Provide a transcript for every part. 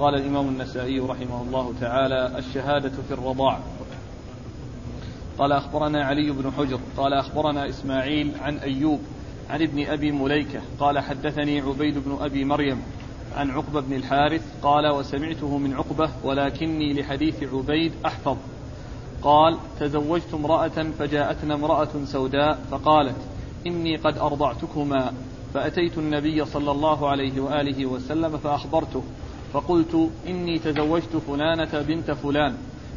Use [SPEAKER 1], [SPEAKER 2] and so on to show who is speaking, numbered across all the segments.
[SPEAKER 1] قال الإمام النسائي رحمه الله تعالى الشهادة في الرضاع. قال أخبرنا علي بن حجر قال أخبرنا إسماعيل عن أيوب عن ابن أبي مليكة قال حدثني عبيد بن أبي مريم عن عقبة بن الحارث قال وسمعته من عقبة ولكني لحديث عبيد أحفظ. قال تزوجت امرأة فجاءتنا امرأة سوداء فقالت إني قد أرضعتكما فأتيت النبي صلى الله عليه وآله وسلم فأخبرته. فقلت إني تزوجت فلانة بنت فلان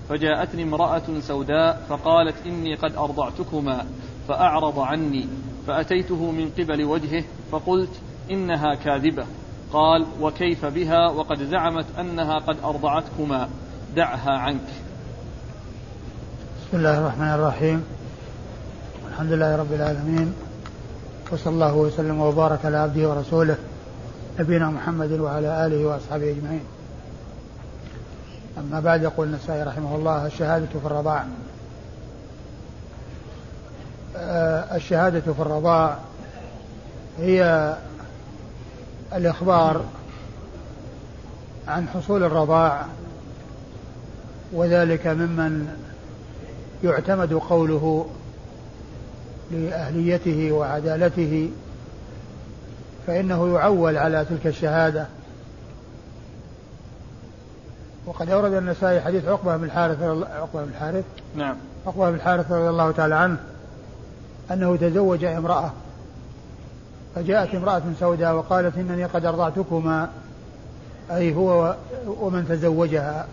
[SPEAKER 1] فجاءتني امرأة سوداء فقالت إني قد أرضعتكما فأعرض عني فأتيته من قبل وجهه فقلت إنها كاذبة. قال وكيف بها؟ وقد زعمت أنها قد أرضعتكما دعها عنك.
[SPEAKER 2] بسم الله الرحمن الرحيم. الحمد لله رب العالمين وصلى الله وسلم وبارك على عبده ورسوله. نبينا محمد وعلى آله وأصحابه أجمعين. أما بعد يقول النسائي رحمه الله الشهادة في الرضاع. آه، الشهادة في الرضاع هي الإخبار عن حصول الرضاع وذلك ممن يعتمد قوله لأهليته وعدالته فإنه يعول على تلك الشهادة. وقد أورد النسائي حديث عقبة بن الحارث عقبة بن الحارث.
[SPEAKER 1] نعم.
[SPEAKER 2] عقبة بن الحارث رضي الله تعالى عنه أنه تزوج امرأة فجاءت امرأة سوداء وقالت إنني قد أرضعتكما أي هو ومن تزوجها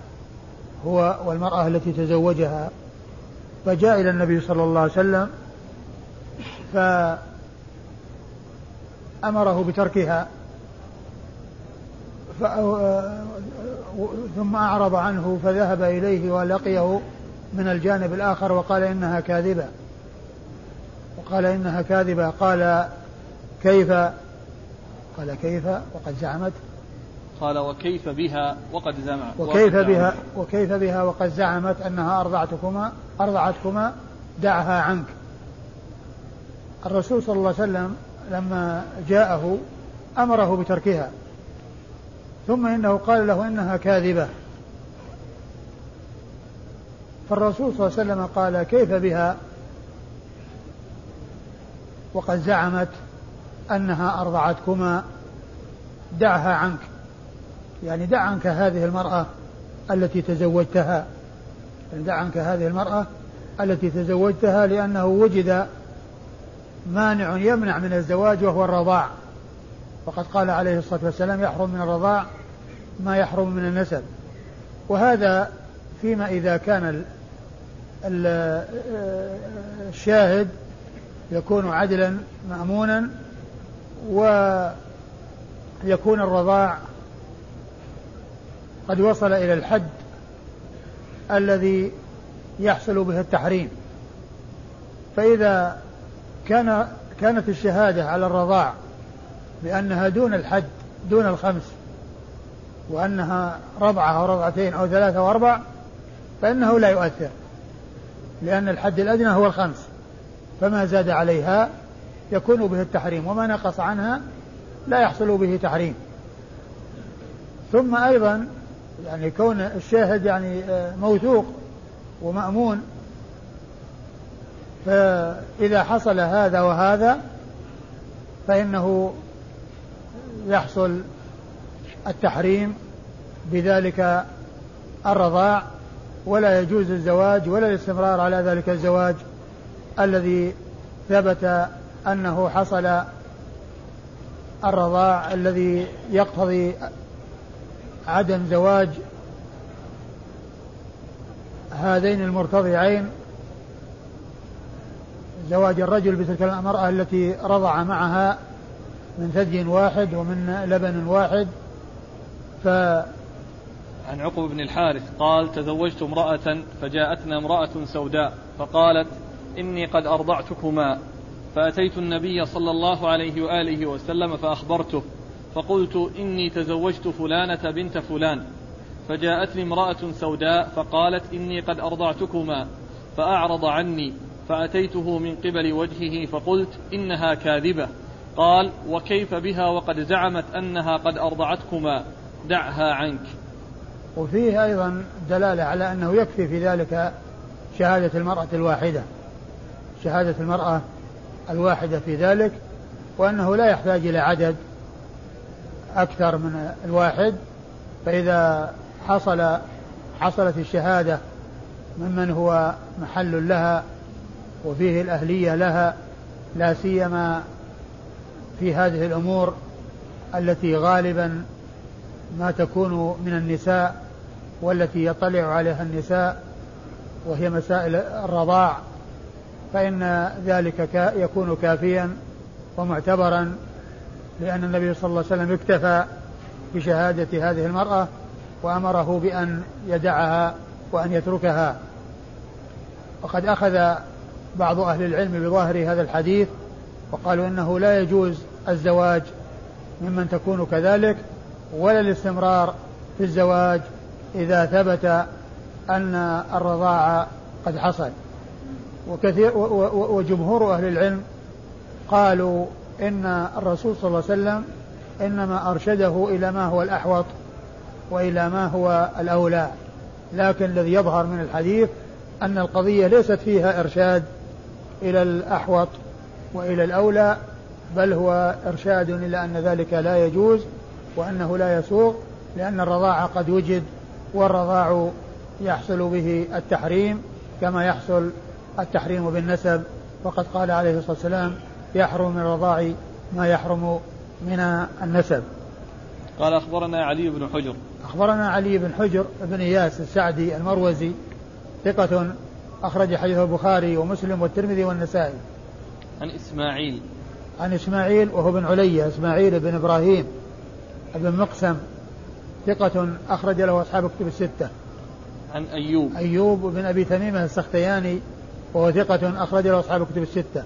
[SPEAKER 2] هو والمرأة التي تزوجها. فجاء إلى النبي صلى الله عليه وسلم فأمره بتركها. ثم أعرض عنه فذهب إليه ولقيه من الجانب الآخر وقال إنها كاذبة. وقال إنها كاذبة. قال كيف؟ قال كيف؟ وقد زعمت.
[SPEAKER 1] قال وكيف بها وقد زعمت
[SPEAKER 2] وكيف بها وكيف بها وقد زعمت أنها أرضعتكما أرضعتكما دعها عنك. الرسول صلى الله عليه وسلم لما جاءه أمره بتركها. ثم إنه قال له إنها كاذبة. فالرسول صلى الله عليه وسلم قال كيف بها؟ وقد زعمت أنها أرضعتكما. دعها عنك. يعني دع عنك هذه المرأة التي تزوجتها. يعني دع عنك هذه المرأة التي تزوجتها لأنه وجد مانع يمنع من الزواج وهو الرضاع. وقد قال عليه الصلاة والسلام يحرم من الرضاع ما يحرم من النسب. وهذا فيما إذا كان الشاهد يكون عدلا مأمونا ويكون الرضاع قد وصل إلى الحد الذي يحصل به التحريم. فإذا كان كانت الشهادة على الرضاع بأنها دون الحد دون الخمس وأنها رضعة أو رضعتين أو ثلاثة أو أربع فإنه لا يؤثر لأن الحد الأدنى هو الخمس فما زاد عليها يكون به التحريم وما نقص عنها لا يحصل به تحريم. ثم أيضا يعني كون الشاهد يعني آه، موثوق ومأمون فإذا حصل هذا وهذا فإنه يحصل التحريم بذلك الرضاع ولا يجوز الزواج ولا الاستمرار على ذلك الزواج الذي ثبت أنه حصل الرضاع الذي يقتضي عدم زواج هذين المرتضعين. زواج الرجل بتلك المرأة التي رضع معها من ثدي واحد ومن لبن واحد. ف
[SPEAKER 1] عن عقب بن الحارث قال تزوجت امرأة فجاءتنا امرأة سوداء فقالت إني قد أرضعتكما. فأتيت النبي صلى الله عليه وآله وسلم فأخبرته فقلت إني تزوجت فلانة بنت فلان. فجاءتني امرأة سوداء فقالت إني قد أرضعتكما. فأعرض عني. فأتيته من قبل وجهه فقلت إنها كاذبة. قال وكيف بها وقد زعمت أنها قد أرضعتكما. دعها عنك.
[SPEAKER 2] وفيه أيضا دلالة على أنه يكفي في ذلك شهادة المرأة الواحدة. شهادة المرأة الواحدة في ذلك وأنه لا يحتاج إلى عدد أكثر من الواحد. فإذا حصل حصلت الشهادة ممن هو محل لها وفيه الأهلية لها لا سيما في هذه الأمور التي غالبا ما تكون من النساء والتي يطلع عليها النساء وهي مسائل الرضاع فإن ذلك يكون كافيا ومعتبرا لأن النبي صلى الله عليه وسلم اكتفى بشهادة هذه المرأة وأمره بأن يدعها وأن يتركها. وقد أخذ بعض أهل العلم بظاهر هذا الحديث وقالوا إنه لا يجوز الزواج ممن تكون كذلك ولا الاستمرار في الزواج إذا ثبت أن الرضاعة قد حصل. وكثير وجمهور أهل العلم قالوا إن الرسول صلى الله عليه وسلم إنما أرشده إلى ما هو الأحوط وإلى ما هو الأولى. لكن الذي يظهر من الحديث أن القضية ليست فيها إرشاد إلى الأحوط وإلى الأولى بل هو إرشاد إلى أن ذلك لا يجوز وأنه لا يسوق لأن الرضاعة قد وجد والرضاع يحصل به التحريم كما يحصل التحريم بالنسب. وقد قال عليه الصلاة والسلام يحرم من الرضاع ما يحرم من النسب.
[SPEAKER 1] قال أخبرنا علي بن حجر.
[SPEAKER 2] أخبرنا علي بن حجر بن إياس السعدي المروزي ثقة أخرج حديثه البخاري ومسلم والترمذي والنسائي.
[SPEAKER 1] عن إسماعيل.
[SPEAKER 2] عن إسماعيل وهو بن علية إسماعيل بن إبراهيم بن مقسم ثقة أخرج له أصحاب كتب الستة.
[SPEAKER 1] عن أيوب.
[SPEAKER 2] أيوب بن أبي تميمة السختياني وهو ثقة أخرج له أصحاب كتب الستة.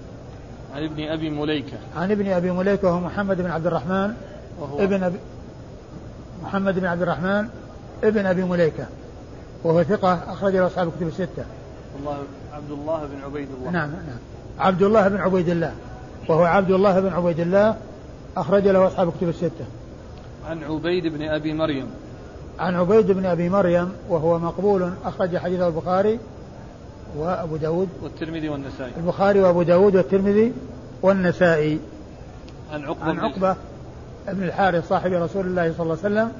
[SPEAKER 1] عن ابن أبي مليكة.
[SPEAKER 2] عن ابن أبي مليكة وهو محمد بن عبد الرحمن وهو ابن أبي محمد بن عبد الرحمن ابن أبي مليكة وهو ثقة أخرج له أصحاب الكتب الستة.
[SPEAKER 1] الله عبد الله بن عبيد الله.
[SPEAKER 2] نعم نعم. عبد الله بن عبيد الله وهو عبد الله بن عبيد الله أخرج له أصحاب الكتب الستة.
[SPEAKER 1] عن عبيد بن أبي مريم.
[SPEAKER 2] عن عبيد بن أبي مريم وهو مقبول أخرج حديثه البخاري وأبو داود
[SPEAKER 1] والترمذي والنسائي.
[SPEAKER 2] البخاري وأبو داود والترمذي والنسائي.
[SPEAKER 1] عن عقبة
[SPEAKER 2] عن عقبة ابن الحارث صاحب رسول الله صلى الله عليه وسلم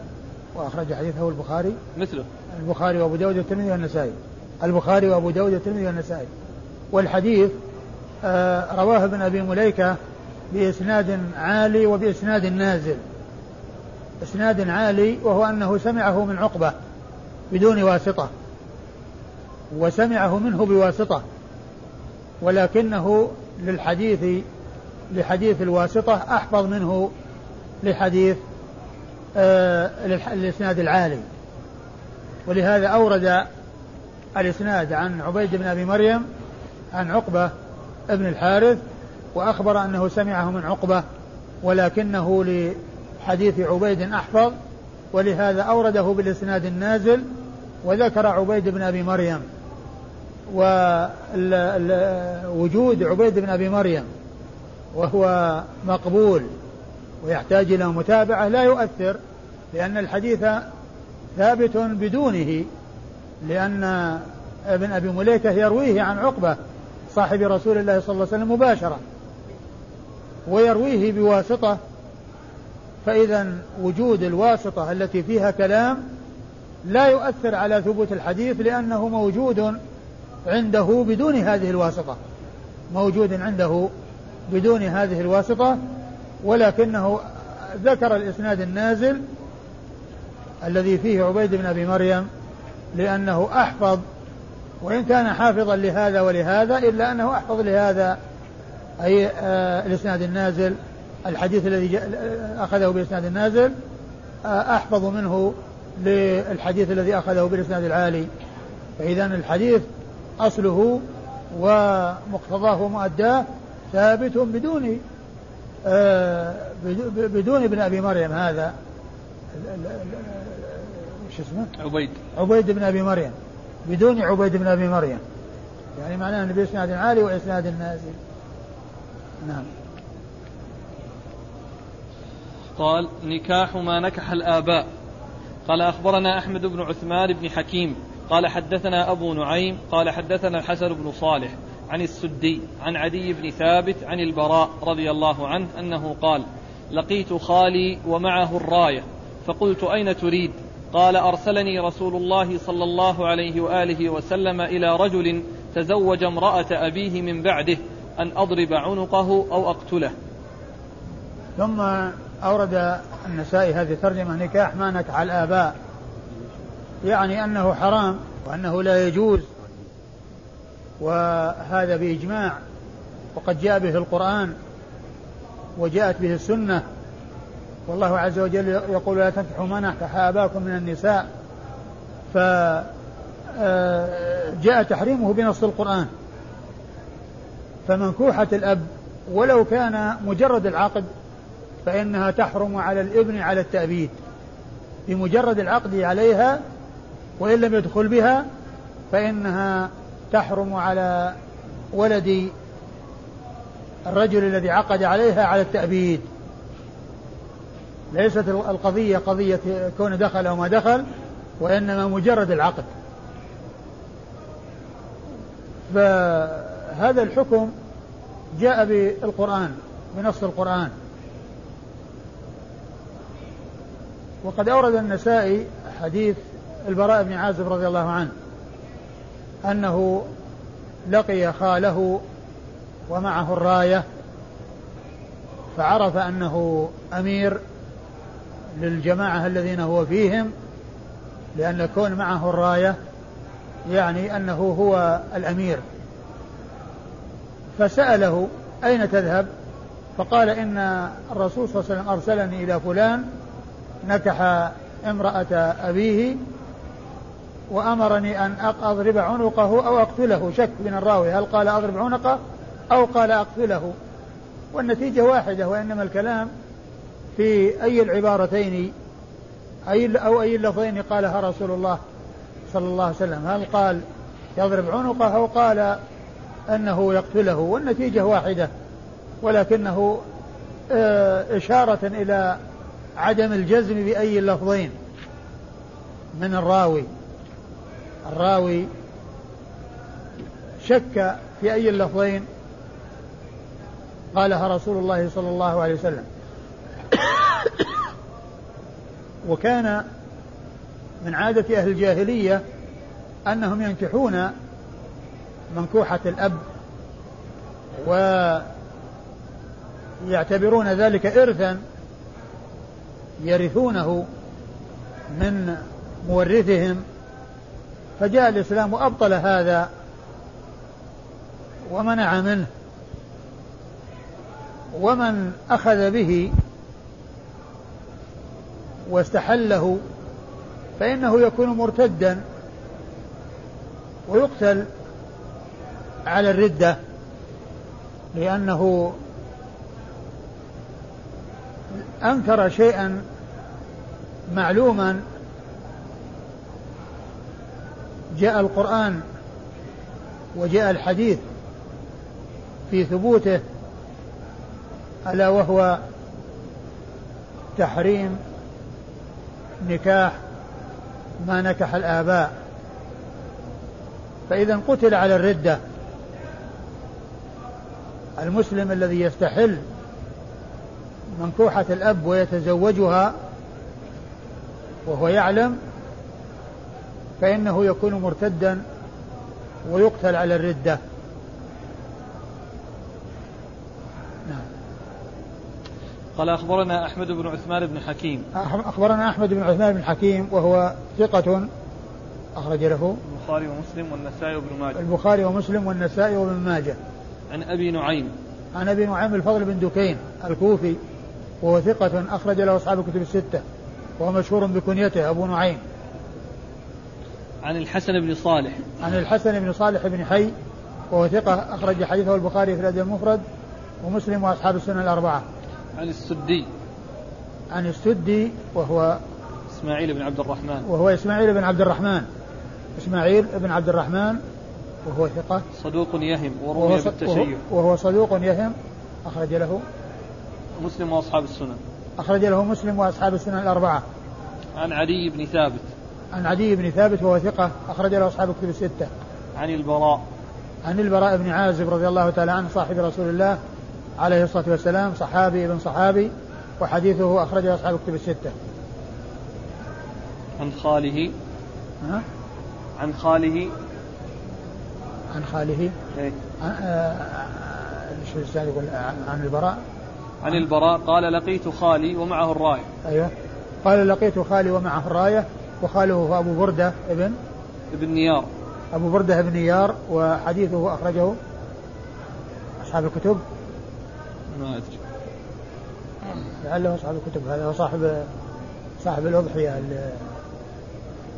[SPEAKER 2] وأخرج حديثه البخاري
[SPEAKER 1] مثله
[SPEAKER 2] البخاري وأبو داود والترمذي والنسائي البخاري وأبو داود والترمذي والنسائي. والحديث آه رواه ابن أبي مليكة بإسناد عالي وبإسناد نازل. إسناد عالي وهو أنه سمعه من عقبة بدون واسطة. وسمعه منه بواسطة. ولكنه للحديث لحديث الواسطة أحفظ منه لحديث آه الإسناد العالي. ولهذا أورد الإسناد عن عبيد بن أبي مريم عن عقبة ابن الحارث وأخبر أنه سمعه من عقبة ولكنه لحديث عبيد أحفظ ولهذا أورده بالإسناد النازل وذكر عبيد بن أبي مريم. ووجود عبيد بن أبي مريم وهو مقبول ويحتاج إلى متابعة لا يؤثر لأن الحديث ثابت بدونه لأن ابن أبي مليكة يرويه عن عقبة صاحب رسول الله صلى الله عليه وسلم مباشرة ويرويه بواسطة فإذا وجود الواسطة التي فيها كلام لا يؤثر على ثبوت الحديث لأنه موجود عنده بدون هذه الواسطة موجود عنده بدون هذه الواسطة ولكنه ذكر الإسناد النازل الذي فيه عبيد بن أبي مريم لأنه أحفظ وإن كان حافظا لهذا ولهذا إلا أنه أحفظ لهذا أي آه الإسناد النازل الحديث الذي أخذه بالإسناد النازل آه أحفظ منه للحديث الذي أخذه بالإسناد العالي. فإذا الحديث أصله ومقتضاه ومؤداه ثابت بدون آه بدون ابن أبي مريم هذا. شو اسمه؟
[SPEAKER 1] عبيد.
[SPEAKER 2] عبيد بن أبي مريم. بدون عبيد بن أبي مريم. يعني معناه أنه بإسناد عالي وإسناد نازل. نعم.
[SPEAKER 1] قال نكاح ما نكح الآباء. قال أخبرنا أحمد بن عثمان بن حكيم. قال حدثنا أبو نعيم. قال حدثنا الحسن بن صالح عن السدي عن عدي بن ثابت عن البراء رضي الله عنه أنه قال لقيت خالي ومعه الراية فقلت أين تريد؟ قال أرسلني رسول الله صلى الله عليه وآله وسلم إلى رجل تزوج امرأة أبيه من بعده أن أضرب عنقه أو أقتله.
[SPEAKER 2] ثم أورد النسائي هذه الترجمة نكاح ما نكح الآباء. يعني أنه حرام وأنه لا يجوز وهذا بإجماع وقد جاء به القرآن وجاءت به السنة. والله عز وجل يقول لا تنكحوا ما نكح آباكم من النساء. فجاء تحريمه بنص القرآن. فمنكوحة الأب ولو كان مجرد العقد فإنها تحرم على الإبن على التأبيد. بمجرد العقد عليها وإن لم يدخل بها فإنها تحرم على ولد الرجل الذي عقد عليها على التأبيد. ليست القضية قضية كون دخل أو ما دخل وإنما مجرد العقد. فهذا الحكم جاء بالقرآن بنص القرآن. وقد أورد النسائي حديث البراء بن عازب رضي الله عنه أنه لقي خاله ومعه الراية فعرف أنه أمير للجماعة الذين هو فيهم لأن كون معه الراية يعني أنه هو الأمير. فسأله أين تذهب؟ فقال إن الرسول صلى الله عليه وسلم أرسلني إلى فلان نكح امرأة أبيه وأمرني أن أضرب عنقه أو أقتله. شك من الراوي هل قال أضرب عنقه أو قال أقتله؟ والنتيجة واحدة وإنما الكلام في أي العبارتين أي أو أي اللفظين قالها رسول الله صلى الله عليه وسلم. هل قال يضرب عنقه أو قال أنه يقتله؟ والنتيجة واحدة ولكنه آه، إشارة إلى عدم الجزم بأي اللفظين. من الراوي الراوي شك في أي اللفظين قالها رسول الله صلى الله عليه وسلم. وكان من عادة أهل الجاهلية أنهم ينكحون منكوحة الأب ويعتبرون ذلك إرثا يرثونه من مورثهم فجاء الإسلام وأبطل هذا ومنع منه. ومن أخذ به واستحله فإنه يكون مرتدا ويقتل على الردة لأنه أنكر شيئا معلوما جاء القرآن وجاء الحديث في ثبوته ألا وهو تحريم نكاح ما نكح الآباء. فإذا قتل على الردة. المسلم الذي يستحل منكوحة الأب ويتزوجها وهو يعلم فإنه يكون مرتدا ويقتل على الردة.
[SPEAKER 1] قال أخبرنا أحمد بن عثمان بن حكيم.
[SPEAKER 2] أخبرنا أحمد بن عثمان بن حكيم وهو ثقة أخرج له
[SPEAKER 1] البخاري ومسلم والنسائي وابن ماجه.
[SPEAKER 2] البخاري ومسلم والنسائي وابن ماجه.
[SPEAKER 1] عن أبي نعيم.
[SPEAKER 2] عن أبي نعيم الفضل بن دكين الكوفي وهو ثقة أخرج له أصحاب الكتب الستة وهو مشهور بكنيته أبو نعيم.
[SPEAKER 1] عن الحسن بن صالح.
[SPEAKER 2] عن الحسن بن صالح بن حي وهو ثقة أخرج حديثه البخاري في الأدب المفرد ومسلم وأصحاب السنة الأربعة.
[SPEAKER 1] عن السدي.
[SPEAKER 2] عن السدي وهو
[SPEAKER 1] إسماعيل بن عبد الرحمن.
[SPEAKER 2] وهو إسماعيل بن عبد الرحمن. إسماعيل بن عبد الرحمن وهو ثقة.
[SPEAKER 1] صدوق يهم ورمي بالتشيع.
[SPEAKER 2] وهو صدوق يهم. أخرج له
[SPEAKER 1] مسلم وأصحاب السنن.
[SPEAKER 2] أخرج له مسلم وأصحاب السنن الأربعة.
[SPEAKER 1] عن عدي بن ثابت.
[SPEAKER 2] عن عدي بن ثابت وهو ثقة. أخرج له أصحاب الكتب الستة.
[SPEAKER 1] عن البراء.
[SPEAKER 2] عن البراء بن عازب رضي الله تعالى عنه صاحب رسول الله. عليه الصلاة والسلام صحابي ابن صحابي وحديثه أخرجه أصحاب الكتب الستة.
[SPEAKER 1] عن خاله.
[SPEAKER 2] ها؟
[SPEAKER 1] عن خاله.
[SPEAKER 2] عن خاله.
[SPEAKER 1] إيه؟
[SPEAKER 2] عن- آه، آه، شو يقول؟ عن عن البراء.
[SPEAKER 1] عن البراء قال لقيت خالي ومعه الراية.
[SPEAKER 2] أيوه. قال لقيت خالي ومعه الراية وخاله هو أبو بردة ابن؟
[SPEAKER 1] ابن نيار.
[SPEAKER 2] أبو بردة بن نيار وحديثه أخرجه أصحاب الكتب.
[SPEAKER 1] ما أدري.
[SPEAKER 2] لعله أصحاب الكتب هذا هو صاحب صاحب الأضحية ال-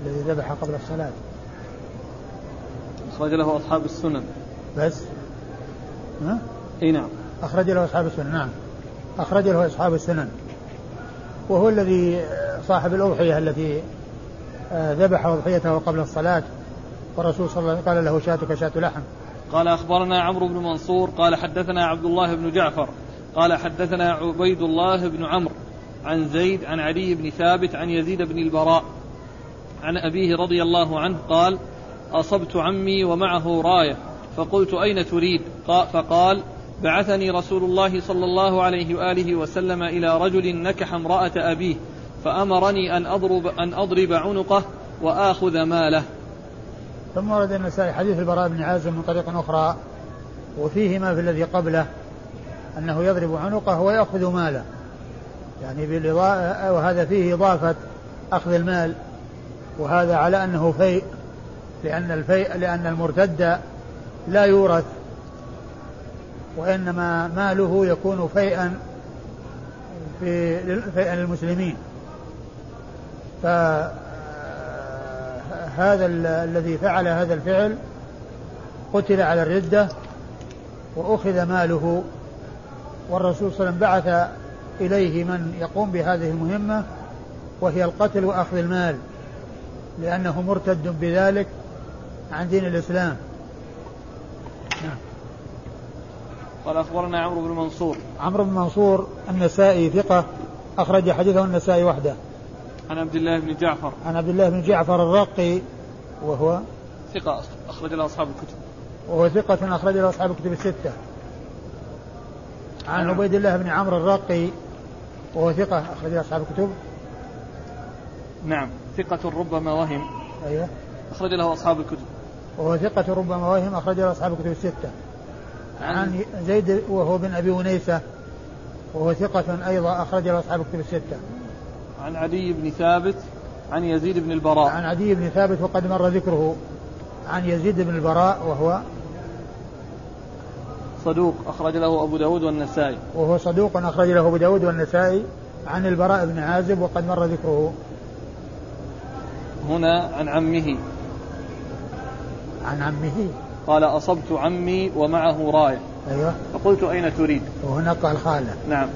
[SPEAKER 2] الذي ذبح قبل الصلاة.
[SPEAKER 1] أخرج له أصحاب السنن.
[SPEAKER 2] بس؟ ها؟
[SPEAKER 1] إي نعم.
[SPEAKER 2] أخرج له أصحاب السنن نعم. أخرج له أصحاب السنن. وهو الذي صاحب الأضحية التي آه، ذبح أضحيته قبل الصلاة. والرسول صلى الله عليه وسلم قال له شاتك شاة لحم.
[SPEAKER 1] قال أخبرنا عمرو بن منصور قال حدثنا عبد الله بن جعفر قال حدثنا عبيد الله بن عمرو عن زيد عن علي بن ثابت عن يزيد بن البراء عن أبيه رضي الله عنه قال أصبت عمي ومعه راية فقلت أين تريد؟ قا- فقال بعثني رسول الله صلى الله عليه وآله وسلم إلى رجل نكح امرأة أبيه فأمرني أن أضرب, أن أضرب عنقه وآخذ ماله.
[SPEAKER 2] ثم ورد النسائي حديث البراء بن عازم من طريق أخرى وفيه ما في الذي قبله أنه يضرب عنقه ويأخذ ماله. يعني بالإضاءة وهذا فيه إضافة أخذ المال. وهذا على أنه فيء لأن الفيء لأن المرتد لا يورث. وإنما ماله يكون فيئا في فيئا للمسلمين. فهذا الذي فعل هذا الفعل قتل على الردة وأخذ ماله. والرسول صلى الله عليه وسلم بعث إليه من يقوم بهذه المهمة وهي القتل وأخذ المال لأنه مرتد بذلك عن دين الإسلام. نعم.
[SPEAKER 1] قال أخبرنا عمرو بن منصور.
[SPEAKER 2] عمرو بن منصور النسائي ثقة أخرج حديثه النسائي وحده.
[SPEAKER 1] عن عبد الله بن جعفر.
[SPEAKER 2] عن عبد الله بن جعفر الرقي وهو
[SPEAKER 1] ثقة أخرج له أصحاب الكتب.
[SPEAKER 2] وهو ثقة أخرج له أصحاب الكتب الستة. عن
[SPEAKER 1] نعم.
[SPEAKER 2] عبيد الله بن عمرو الرقي وهو ثقة أخرج له أصحاب الكتب.
[SPEAKER 1] نعم ثقة ربما وهم
[SPEAKER 2] أيوه
[SPEAKER 1] أخرج له أصحاب الكتب
[SPEAKER 2] وهو ثقة ربما وهم أخرج له أصحاب الكتب الستة.
[SPEAKER 1] عن
[SPEAKER 2] عن زيد وهو بن أبي أنيسة وهو ثقة أيضا أخرج له أصحاب الكتب الستة.
[SPEAKER 1] عن عدي بن ثابت عن يزيد بن البراء
[SPEAKER 2] عن عدي بن ثابت وقد مر ذكره عن يزيد بن البراء وهو
[SPEAKER 1] صدوق أخرج له أبو داود والنسائي.
[SPEAKER 2] وهو صدوق أخرج له أبو داود والنسائي عن البراء بن عازب وقد مر ذكره.
[SPEAKER 1] هنا عن عمه.
[SPEAKER 2] عن عمه.
[SPEAKER 1] قال أصبت عمي ومعه راية
[SPEAKER 2] أيوه.
[SPEAKER 1] فقلت أين تريد؟
[SPEAKER 2] وهنا قال خالة.
[SPEAKER 1] نعم.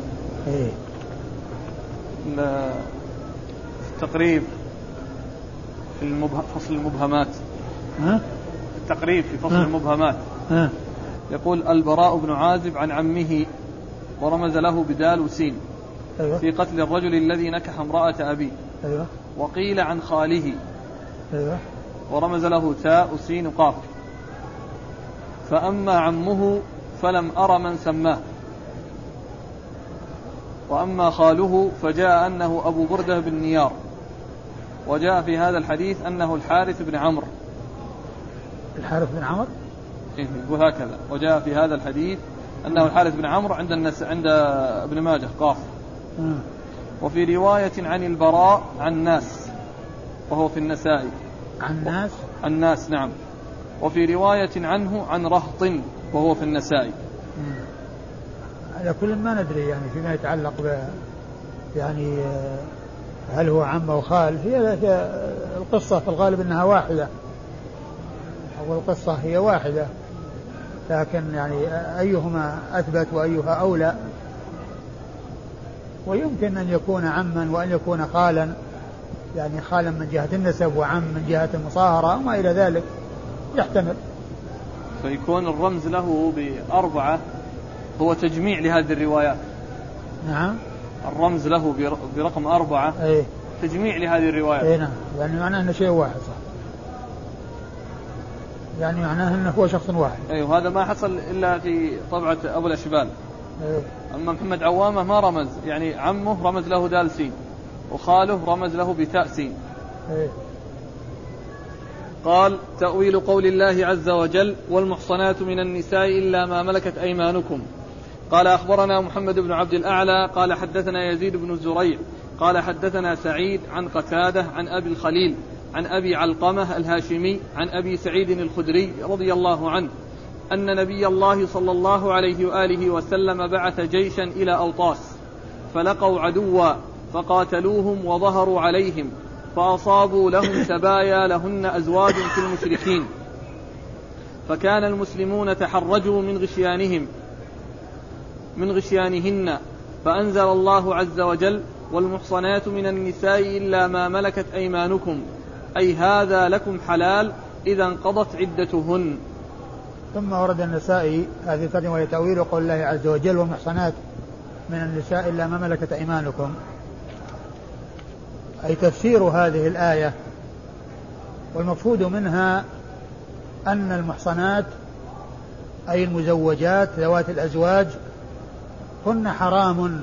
[SPEAKER 2] إيه.
[SPEAKER 1] ال- التقريب في المبه... فصل المبهمات.
[SPEAKER 2] ها؟
[SPEAKER 1] التقريب في فصل
[SPEAKER 2] ها.
[SPEAKER 1] المبهمات.
[SPEAKER 2] ها؟
[SPEAKER 1] يقول البراء بن عازب عن عمه ورمز له بدال وسين
[SPEAKER 2] أيوه.
[SPEAKER 1] في قتل الرجل الذي نكح امرأة أبيه
[SPEAKER 2] أيوه.
[SPEAKER 1] وقيل عن خاله
[SPEAKER 2] أيوه.
[SPEAKER 1] ورمز له تاء سين قاف فأما عمه فلم أر من سماه. وأما خاله فجاء أنه أبو بردة بن نيار. وجاء في هذا الحديث أنه الحارث بن عمرو.
[SPEAKER 2] الحارث بن عمرو؟
[SPEAKER 1] يقول هكذا. وجاء في هذا الحديث أنه الحارث بن عمرو عند النس عند ابن ماجه قاف.
[SPEAKER 2] ها.
[SPEAKER 1] وفي رواية عن البراء عن ناس. وهو في النسائي.
[SPEAKER 2] عن ناس؟
[SPEAKER 1] الناس نعم. وفي رواية عنه عن رهط وهو في النسائي.
[SPEAKER 2] على كل ما ندري يعني فيما يتعلق ب يعني آه، هل هو عم أو خال. هي القصة في الغالب إنها واحدة. أو القصة هي واحدة. لكن يعني أيهما أثبت وأيها أولى. ويمكن أن يكون عما وأن يكون خالا يعني خالا من جهة النسب وعم من جهة المصاهرة وما إلى ذلك. يحتمل.
[SPEAKER 1] فيكون الرمز له بأربعة هو تجميع لهذه الروايات.
[SPEAKER 2] نعم.
[SPEAKER 1] الرمز له بر- برقم أربعة
[SPEAKER 2] إيه.
[SPEAKER 1] تجميع لهذه الرواية
[SPEAKER 2] اي نعم. يعني معناه إنه شيء واحد صح. يعني معناه إنه هو شخص واحد
[SPEAKER 1] أيوه هذا ما حصل إلا في طبعة أبو الأشبال
[SPEAKER 2] إيه.
[SPEAKER 1] أما محمد عوامة ما رمز يعني عمه رمز له دال سين وخاله رمز له بتاء سين
[SPEAKER 2] إيه.
[SPEAKER 1] قال تأويل قول الله عز وجل والمحصنات من النساء إلا ما ملكت أيمانكم قال أخبرنا محمد بن عبد الأعلى قال حدثنا يزيد بن زريع قال حدثنا سعيد عن قتادة عن أبي الخليل عن أبي علقمة الهاشمي عن أبي سعيد الخدري رضي الله عنه أن نبي الله صلى الله عليه وآله وسلم بعث جيشا إلى أوطاس فلقوا عدوا فقاتلوهم وظهروا عليهم فأصابوا لهم سبايا لهن أزواج في المشركين. فكان المسلمون تحرجوا من غشيانهم من غشيانهن فأنزل الله عز وجل والمحصنات من النساء إلا ما ملكت أيمانكم أي هذا لكم حلال إذا انقضت عدتهن.
[SPEAKER 2] ثم ورد النسائي هذه الترجمة وهي تأويل قول الله عز وجل والمحصنات من النساء إلا ما ملكت أيمانكم. أي تفسير هذه الآية والمقصود منها أن المحصنات أي المزوجات ذوات الأزواج هن حرام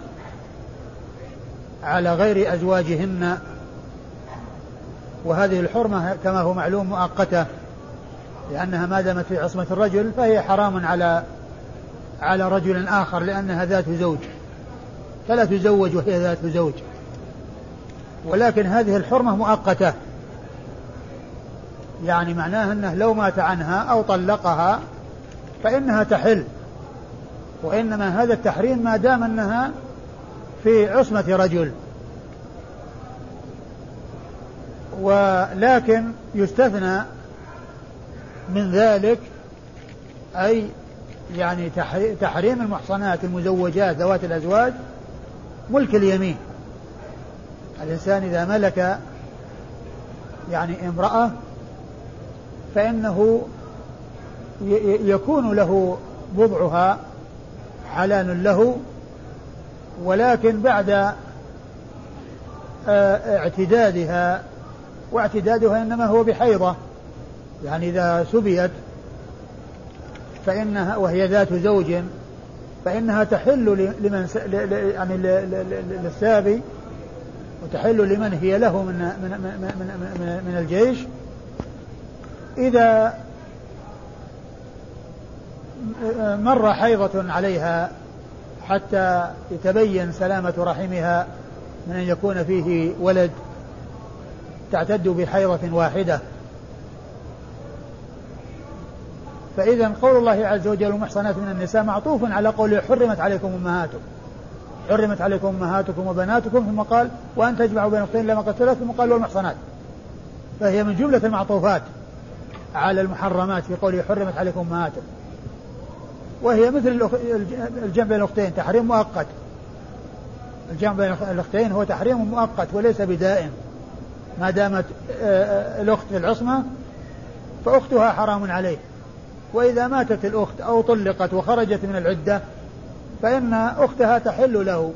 [SPEAKER 2] على غير أزواجهن وهذه الحرمة كما هو معلوم مؤقتة لأنها ما دامت في عصمة الرجل فهي حرام على على رجل آخر لأنها ذات زوج. فلا تزوج وهي ذات زوج. ولكن هذه الحرمة مؤقتة. يعني معناه أنه لو مات عنها أو طلقها فإنها تحل. وإنما هذا التحريم ما دام أنها في عصمة رجل. ولكن يستثنى من ذلك أي يعني تحريم المحصنات المزوجات ذوات الأزواج ملك اليمين. الإنسان إذا ملك يعني امرأة فإنه يكون له بضعها حلال له ولكن بعد آه، اعتدادها واعتدادها إنما هو بحيضة. يعني إذا سبيت فإنها وهي ذات زوج فإنها تحل لمن يعني للسابي وتحل لمن هي له من من من من, من الجيش. إذا مر حيضة عليها حتى يتبين سلامة رحمها من أن يكون فيه ولد تعتد بحيضة واحدة. فإذا قول الله عز وجل المحصنات من النساء معطوف على قوله حرمت عليكم أمهاتكم. حرمت عليكم أمهاتكم وبناتكم ثم قال وأن تجمعوا بين اختين لما قد ثم قال والمحصنات. فهي من جملة المعطوفات على المحرمات في قوله حرمت عليكم أمهاتكم. وهي مثل الجمع بين الأختين تحريم مؤقت. الجمع بين الأختين هو تحريم مؤقت وليس بدائم ما دامت آه، آه، الأخت في العصمة فأختها حرام عليه. وإذا ماتت الأخت أو طلقت وخرجت من العدة فإن أختها تحل له.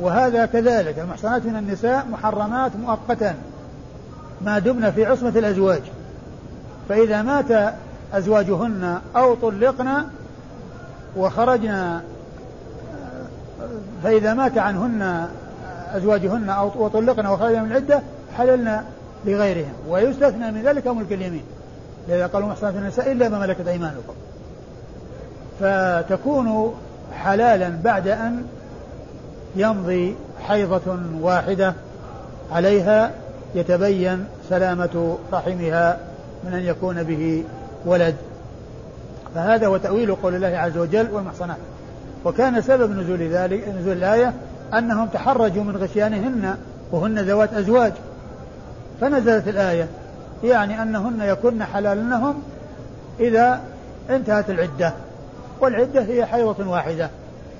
[SPEAKER 2] وهذا كذلك المحصنات من النساء محرمات مؤقتا ما دمن في عصمة الأزواج. فإذا مات أزواجهن أو طلقن وخرجنا فإذا مات عنهن أزواجهن أو وطلقن وخرجن من العدة حللنا لغيرهم ويستثنى من ذلك ملك اليمين لذا قالوا محصنات النساء إلا ما ملكت أيمانكم. فتكون حلالا بعد أن يمضي حيضة واحدة عليها يتبين سلامة رحمها من أن يكون به ولد. فهذا هو تأويل قول الله عز وجل والمحصنات. وكان سبب نزول ذلك نزول الآية أنهم تحرجوا من غشيانهن وهن ذوات أزواج. فنزلت الآية يعني أنهن يكن حلالا لهم إذا انتهت العدة. والعدة هي حيضة واحدة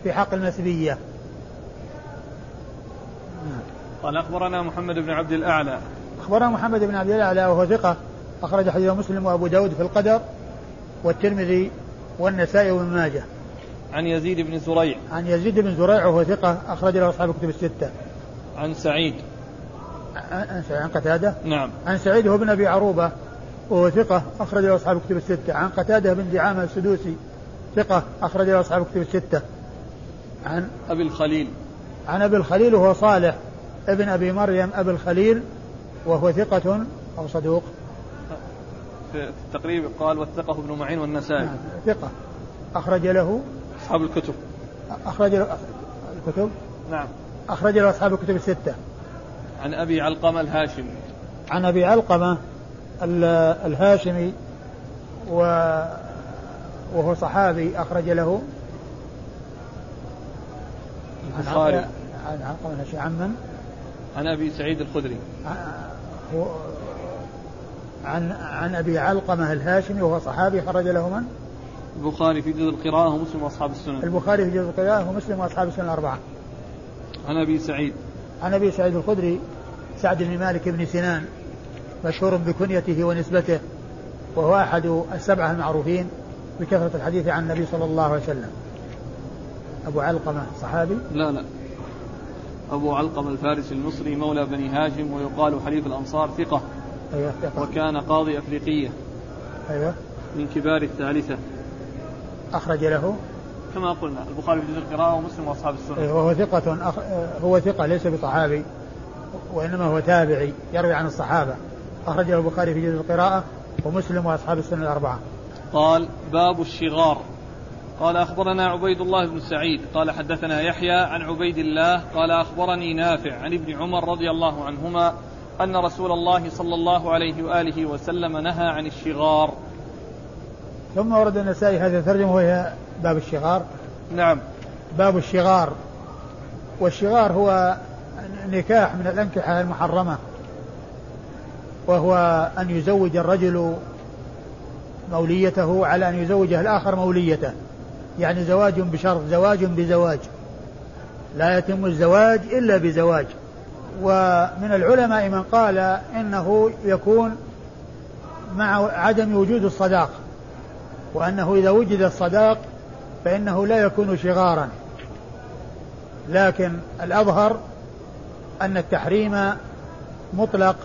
[SPEAKER 2] في حق المسبية
[SPEAKER 1] قال أخبرنا محمد بن عبد الأعلى.
[SPEAKER 2] أخبرنا محمد بن عبد الأعلى وهو ثقة أخرج حديث مسلم وأبو داود في القدر والترمذي والنسائي وابن ماجه.
[SPEAKER 1] عن يزيد بن زريع.
[SPEAKER 2] عن يزيد بن زريع وهو ثقة أخرج له أصحاب الكتب الستة.
[SPEAKER 1] عن سعيد.
[SPEAKER 2] عن عن قتادة؟
[SPEAKER 1] نعم.
[SPEAKER 2] عن سعيد هو بن أبي عروبة وهو ثقة أخرج له أصحاب كتب الستة. عن قتادة بن دعامة السدوسي ثقة أخرج له أصحاب كتب الستة. عن
[SPEAKER 1] أبي الخليل.
[SPEAKER 2] عن أبي الخليل وهو صالح ابن أبي مريم. أبي الخليل وهو ثقة أو صدوق.
[SPEAKER 1] في التقريب قال وثقه ابن معين والنسائي.
[SPEAKER 2] نعم ثقة. أخرج له
[SPEAKER 1] أصحاب الكتب.
[SPEAKER 2] أخرج الكتب؟
[SPEAKER 1] نعم.
[SPEAKER 2] أخرج له أصحاب الكتب الستة.
[SPEAKER 1] عن أبي علقمة الهاشمي.
[SPEAKER 2] عن أبي علقمة الهاشمي و وهو صحابي أخرج له.
[SPEAKER 1] البخاري.
[SPEAKER 2] عن علقمة الهاشمي. عن من؟
[SPEAKER 1] عن أبي سعيد الخدري.
[SPEAKER 2] عن عن أبي علقمة الهاشمي وهو صحابي خرج له من؟
[SPEAKER 1] البخاري في جزء القراءة ومسلم وأصحاب السنن.
[SPEAKER 2] البخاري في جزء القراءة ومسلم وأصحاب السنن الأربعة
[SPEAKER 1] عن أبي سعيد.
[SPEAKER 2] عن أبي سعيد الخدري سعد بن مالك بن سنان مشهور بكنيته ونسبته وهو أحد السبعة المعروفين بكثرة الحديث عن النبي صلى الله عليه وسلم. أبو علقمة صحابي؟
[SPEAKER 1] لا لا. أبو علقمة الفارسي المصري مولى بني هاشم ويقال حليف الأنصار ثقة
[SPEAKER 2] أيوة ثقة.
[SPEAKER 1] وكان قاضي أفريقية.
[SPEAKER 2] أيوة.
[SPEAKER 1] من كبار الثالثة.
[SPEAKER 2] أخرج له.
[SPEAKER 1] كما قلنا البخاري في جزء القراءة ومسلم وأصحاب السنة.
[SPEAKER 2] أيوة وهو ثقة أخ... هو ثقة ليس بصحابي وإنما هو تابعي يروي عن الصحابة. أخرج له البخاري في جزء القراءة ومسلم وأصحاب السنة الأربعة.
[SPEAKER 1] قال باب الشغار. قال أخبرنا عبيد الله بن سعيد. قال حدثنا يحيى عن عبيد الله. قال أخبرني نافع عن ابن عمر رضي الله عنهما أن رسول الله صلى الله عليه وآله وسلم نهى عن الشغار.
[SPEAKER 2] ثم ورد النسائي هذه الترجمة وهي باب الشغار.
[SPEAKER 1] نعم.
[SPEAKER 2] باب الشغار. والشغار هو نكاح من الأنكحة المحرمة. وهو أن يزوج الرجل موليته على أن يزوجه الآخر موليته. يعني زواج بشرط زواج بزواج. لا يتم الزواج إلا بزواج. ومن العلماء من قال إنه يكون مع عدم وجود الصداق. وأنه إذا وجد الصداق فإنه لا يكون شغارا. لكن الأظهر أن التحريم مطلق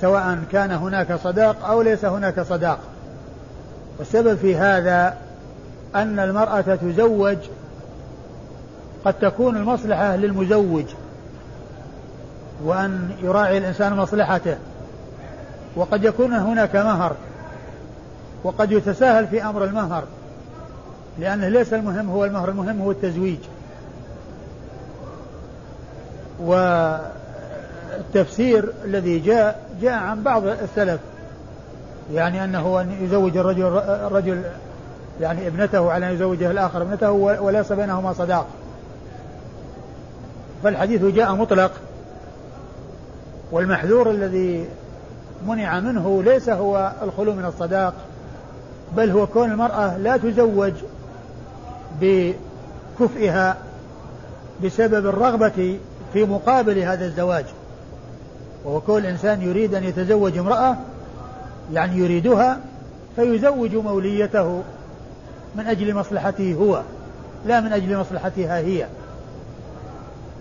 [SPEAKER 2] سواء كان هناك صداق أو ليس هناك صداق. والسبب في هذا أن المرأة تزوج قد تكون المصلحة للمزوج وأن يراعي الإنسان مصلحته وقد يكون هناك مهر. وقد يتساهل في أمر المهر لأنه ليس المهم هو المهر المهم هو التزويج. والتفسير الذي جاء جاء عن بعض السلف يعني أنه أن يزوج الرجل الرجل يعني ابنته على أن يزوجها الآخر ابنته وليس بينهما صداق. فالحديث جاء مطلق والمحذور الذي منع منه ليس هو الخلو من الصداق. بل هو كون المرأة لا تزوج بكفئها بسبب الرغبة في مقابل هذا الزواج. وهو كون الإنسان يريد أن يتزوج امرأة يعني يريدها فيزوج موليته من أجل مصلحته هو لا من أجل مصلحتها هي.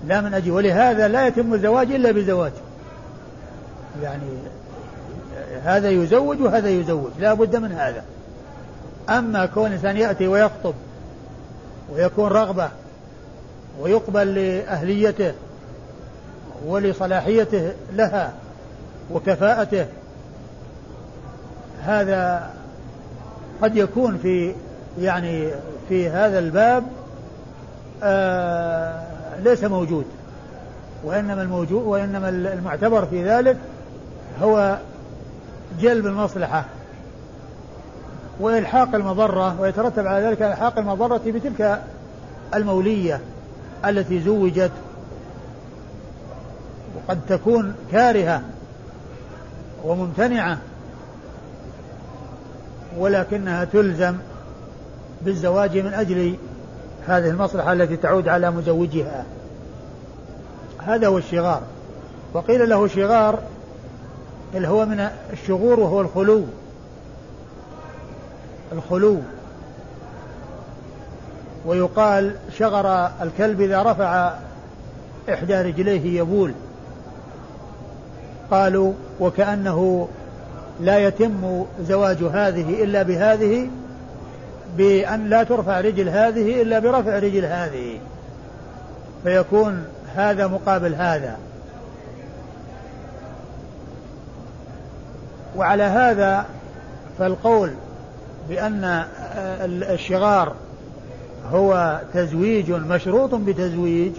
[SPEAKER 2] لا من أجل ولهذا لا يتم الزواج إلا بزواج. يعني هذا يزوج وهذا يزوج لا بد من هذا. أما كون إنسان يأتي ويخطب ويكون رغبة ويقبل لأهليته ولصلاحيته لها وكفاءته هذا قد يكون في يعني في هذا الباب آه ليس موجود. وإنما الموجود وإنما المعتبر في ذلك هو جلب المصلحة. وإلحاق المضرة ويترتب على ذلك إلحاق المضرة بتلك المولية التي زوجت وقد تكون كارهة وممتنعة ولكنها تلزم بالزواج من أجل هذه المصلحة التي تعود على مزوجها. هذا هو الشغار. وقيل له شغار اللي هو من الشغور وهو الخلو. الخلو. ويقال شغر الكلب إذا رفع إحدى رجليه يبول. قالوا وكأنه لا يتم زواج هذه إلا بهذه بأن لا ترفع رجل هذه إلا برفع رجل هذه. فيكون هذا مقابل هذا. وعلى هذا فالقول بأن الشغار هو تزويج مشروط بتزويج.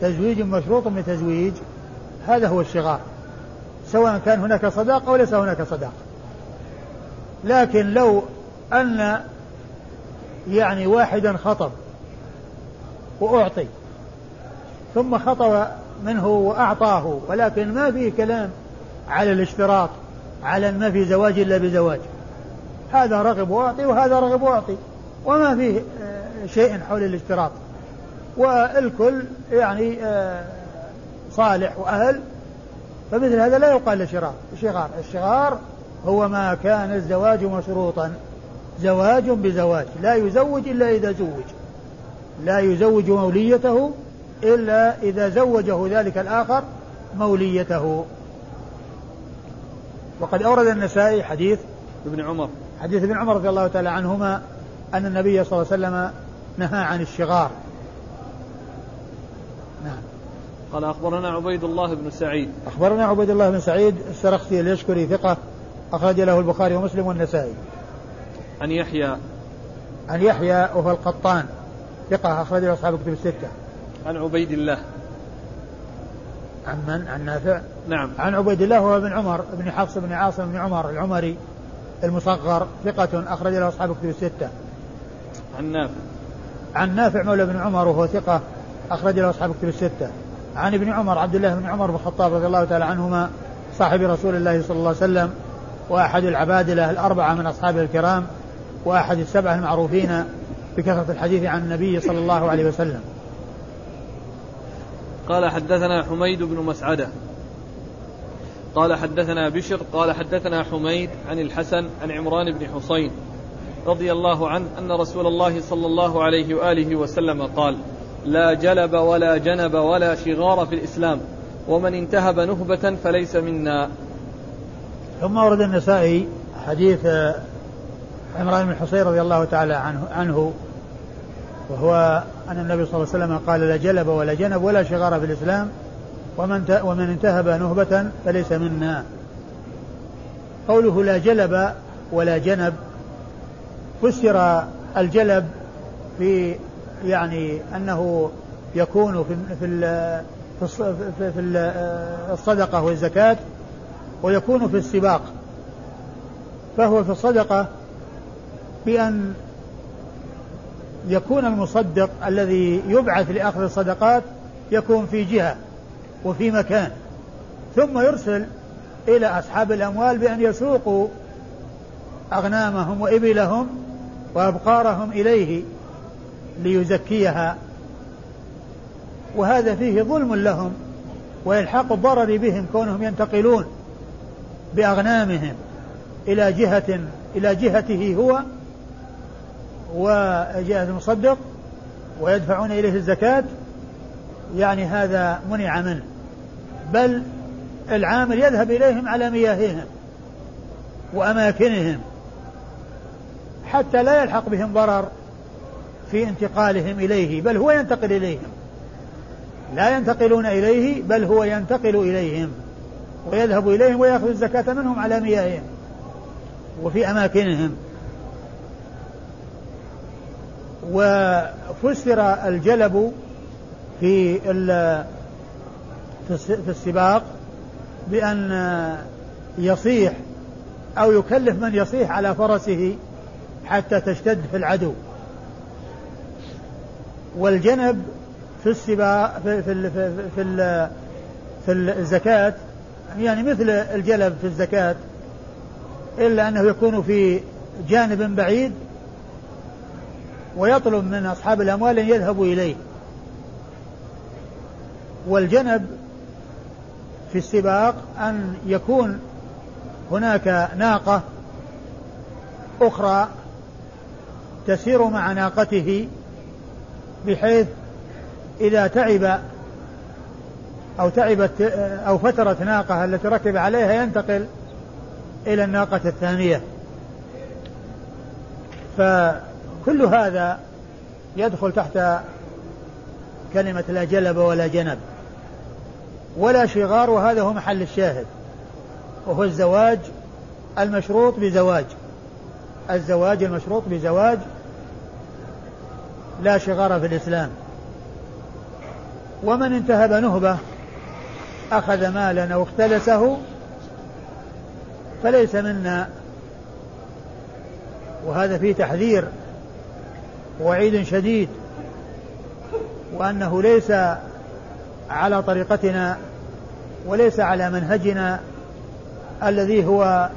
[SPEAKER 2] تزويج مشروط بتزويج. هذا هو الشغار. سواء كان هناك صداقة أو ليس هناك صداقة. لكن لو أن يعني واحدا خطب وأعطي ثم خطب منه وأعطاه ولكن ما فيه كلام على الاشتراط على ما في زواج إلا بزواج. هذا رغب وأعطي وهذا رغب وأعطي. وما فيه آه، شيء حول الاشتراط. والكل يعني آه، صالح وأهل فمثل هذا لا يقال لشغار. شغار الشغار هو ما كان الزواج مشروطا. زواج بزواج. لا يزوج إلا إذا زوج. لا يزوج موليته إلا إذا زوجه ذلك الآخر موليته. وقد أورد النسائي حديث
[SPEAKER 1] ابن عمر.
[SPEAKER 2] حديث ابن عمر رضي الله تعالى عنهما أن النبي صلى الله عليه وسلم نهى عن الشغار.
[SPEAKER 1] نعم. قال أخبرنا عبيد الله بن سعيد.
[SPEAKER 2] أخبرنا عبيد الله بن سعيد السرخسي اليشكري ثقة أخرج له البخاري ومسلم والنسائي.
[SPEAKER 1] عن يحيى.
[SPEAKER 2] عن يحيى وهو القطان. ثقة أخرج له أصحاب كتب الستة.
[SPEAKER 1] عن عبيد الله.
[SPEAKER 2] عن من؟ عن نافع؟
[SPEAKER 1] نعم
[SPEAKER 2] عن عبيد الله وهو بن عمر بن حفص بن عاصم بن عمر العمري المصغر ثقة أخرج له أصحاب كتب الستة.
[SPEAKER 1] عن نافع
[SPEAKER 2] عن نافع مولى بن عمر وهو ثقة أخرج له أصحاب كتب الستة. عن ابن عمر عبد الله بن عمر بن الخطاب رضي الله تعالى عنهما صاحب رسول الله صلى الله عليه وسلم وأحد العبادلة الأربعة من أصحابه الكرام وأحد السبعة المعروفين بكثرة الحديث عن النبي صلى الله عليه وسلم.
[SPEAKER 1] قال حدثنا حميد بن مسعدة. قال حدثنا بشر قال حدثنا حميد عن الحسن عن عمران بن حصين رضي الله عنه أن رسول الله صلى الله عليه وآله وسلم قال لا جلب ولا جنب ولا شغار في الإسلام ومن انتهب نهبة فليس منا.
[SPEAKER 2] ثم ورد النسائي حديث عمران بن حصين رضي الله تعالى عنه, عنه وهو أن النبي صلى الله عليه وسلم قال لا جلب ولا جنب ولا شغار في الإسلام ومن ومن انتهب نهبة فليس منا. قوله لا جلب ولا جنب فسر الجلب في يعني أنه يكون في في في, في الصدقة والزكاة ويكون في السباق. فهو في الصدقة بأن يكون المصدق الذي يبعث لأخذ الصدقات يكون في جهة وفي مكان ثم يرسل إلى أصحاب الأموال بأن يسوقوا أغنامهم وإبلهم وأبقارهم إليه ليزكيها. وهذا فيه ظلم لهم وإلحاق الضرر بهم كونهم ينتقلون بأغنامهم إلى جهة إلى جهته هو وجهة المصدق ويدفعون إليه الزكاة يعني هذا منع منه. بل العامل يذهب إليهم على مياههم وأماكنهم حتى لا يلحق بهم ضرر في انتقالهم إليه بل هو ينتقل إليهم. لا ينتقلون إليه بل هو ينتقل إليهم. ويذهب إليهم ويأخذ الزكاة منهم على مياههم وفي أماكنهم. وفسر الجلب في في السباق بأن يصيح أو يكلف من يصيح على فرسه حتى تشتد في العدو. والجنب في السباق في في في, في, في الزكاة يعني مثل الجلب في الزكاة إلا أنه يكون في جانب بعيد ويطلب من أصحاب الأموال أن يذهبوا إليه. والجنب في السباق أن يكون هناك ناقة أخرى تسير مع ناقته بحيث إذا تعب أو تعبت أو فترت ناقة التي ركب عليها ينتقل إلى الناقة الثانية. فكل هذا يدخل تحت كلمة لا جلب ولا جنب ولا شغار وهذا هو محل الشاهد وهو الزواج المشروط بزواج. الزواج المشروط بزواج لا شغار في الإسلام. ومن انتهب نهبة أخذ مالا أو اختلسه فليس منا. وهذا فيه تحذير. وعيد شديد وأنه ليس على طريقتنا وليس على منهجنا الذي هو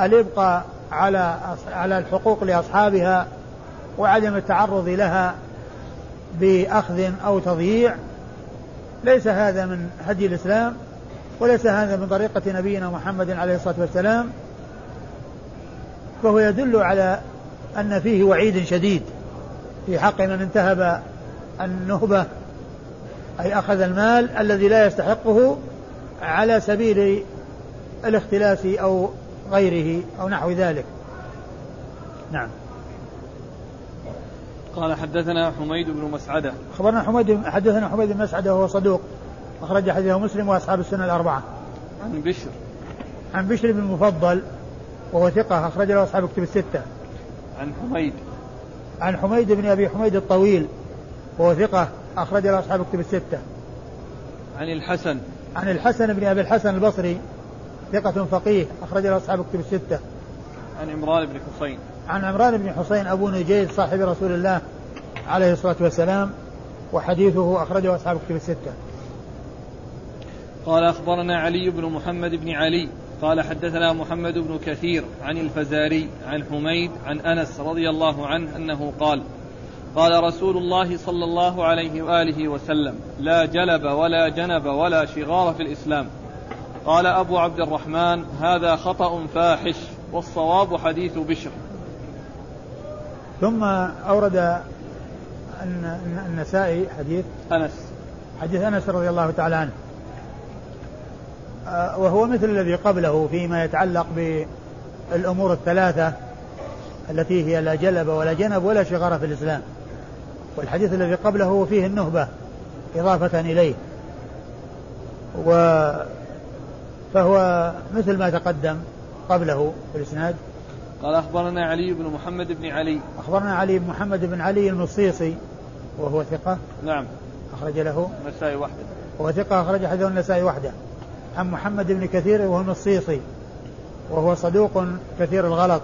[SPEAKER 2] الإبقاء على على الحقوق لأصحابها وعدم التعرض لها بأخذ أو تضييع. ليس هذا من هدي الإسلام وليس هذا من طريقة نبينا محمد عليه الصلاة والسلام فهو يدل على أن فيه وعيد شديد. في حق من انتهب النهبة أي أخذ المال الذي لا يستحقه على سبيل الاختلاس أو غيره أو نحو ذلك. نعم.
[SPEAKER 1] قال حدثنا حميد بن مسعدة.
[SPEAKER 2] أخبرنا حميد حدثنا حميد بن مسعدة وهو صدوق أخرج حديثه مسلم وأصحاب السنة الأربعة.
[SPEAKER 1] عن بشر.
[SPEAKER 2] عن بشر بن المفضل وهو ثقة أخرج له أصحاب كتب الستة.
[SPEAKER 1] عن حميد.
[SPEAKER 2] عن حميد بن أبي حميد الطويل وهو ثقة أخرج له أصحاب كتب الستة.
[SPEAKER 1] عن الحسن.
[SPEAKER 2] عن الحسن بن أبي الحسن البصري ثقة فقيه أخرج له أصحاب كتب الستة.
[SPEAKER 1] عن عمران بن حسين.
[SPEAKER 2] عن عمران بن حسين أبو نجيد صاحب رسول الله عليه الصلاة والسلام وحديثه أخرجه أصحاب كتب الستة.
[SPEAKER 1] قال أخبرنا علي بن محمد بن علي قال حدثنا محمد بن كثير عن الفزاري عن حميد عن أنس رضي الله عنه أنه قال قال رسول الله صلى الله عليه وآله وسلم لا جلب ولا جنب ولا شغار في الإسلام. قال أبو عبد الرحمن هذا خطأ فاحش والصواب حديث بشر.
[SPEAKER 2] ثم أورد النسائي حديث
[SPEAKER 1] أنس.
[SPEAKER 2] حديث أنس رضي الله تعالى عنه. وهو مثل الذي قبله فيما يتعلق بالأمور الثلاثة التي هي لا جلب ولا جنب ولا شغار في الإسلام. والحديث الذي قبله فيه النهبة إضافة إليه. و فهو مثل ما تقدم قبله في الإسناد.
[SPEAKER 1] قال أخبرنا علي بن محمد بن علي.
[SPEAKER 2] أخبرنا علي بن محمد بن علي المصيصي وهو ثقة.
[SPEAKER 1] نعم.
[SPEAKER 2] أخرج له.
[SPEAKER 1] النسائي وحده.
[SPEAKER 2] وهو ثقة أخرج حديثه النسائي وحده. عن محمد بن كثير وهو المصيصي وهو صدوق كثير الغلط.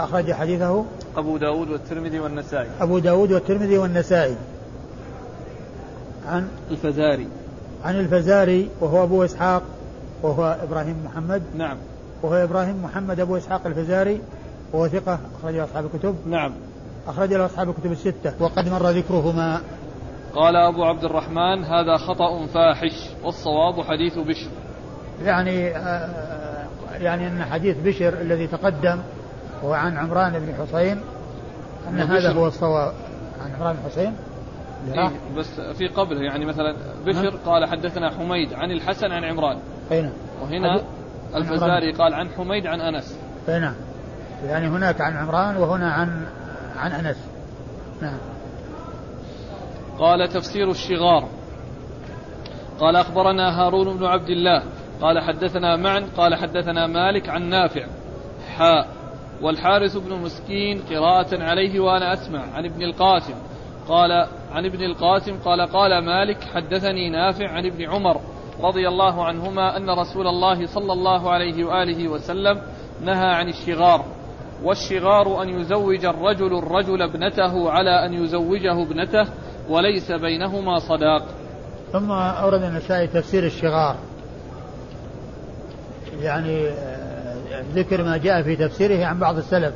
[SPEAKER 2] أخرج حديثه
[SPEAKER 1] أبو داود والترمذي والنسائي.
[SPEAKER 2] أبو داود والترمذي والنسائي. عن
[SPEAKER 1] الفزاري.
[SPEAKER 2] عن الفزاري وهو أبو إسحاق وهو إبراهيم محمد.
[SPEAKER 1] نعم.
[SPEAKER 2] وهو إبراهيم محمد أبو إسحاق الفزاري وهو ثقة أخرج أصحاب الكتب.
[SPEAKER 1] نعم.
[SPEAKER 2] أخرج له أصحاب الكتب الستة وقد مر ذكرهما.
[SPEAKER 1] قال أبو عبد الرحمن هذا خطأ فاحش والصواب حديث بشر.
[SPEAKER 2] يعني آه يعني أن حديث بشر الذي تقدم هو عن عمران بن حسين أن هذا هو الصواب. عن عمران بن حسين
[SPEAKER 1] إيه بس في قبله يعني مثلا بشر قال حدثنا حميد عن الحسن عن عمران.
[SPEAKER 2] أي نعم.
[SPEAKER 1] وهنا الفزاري قال عن حميد عن أنس.
[SPEAKER 2] نعم. يعني هناك عن عمران وهنا عن عن أنس. نعم.
[SPEAKER 1] قال تفسير الشغار. قال أخبرنا هارون بن عبد الله. قال حدثنا معن قال حدثنا مالك عن نافع. حاء والحارث بن مسكين قراءة عليه وأنا أسمع. عن ابن القاسم. قال عن ابن القاسم قال قال مالك حدثني نافع عن ابن عمر رضي الله عنهما أن رسول الله صلى الله عليه وآله وسلم نهى عن الشغار. والشغار أن يزوج الرجل الرجل ابنته على أن يزوجه ابنته وليس بينهما صداق.
[SPEAKER 2] ثم أورد النسائي تفسير الشغار. يعني آه، ذكر ما جاء في تفسيره عن بعض السلف.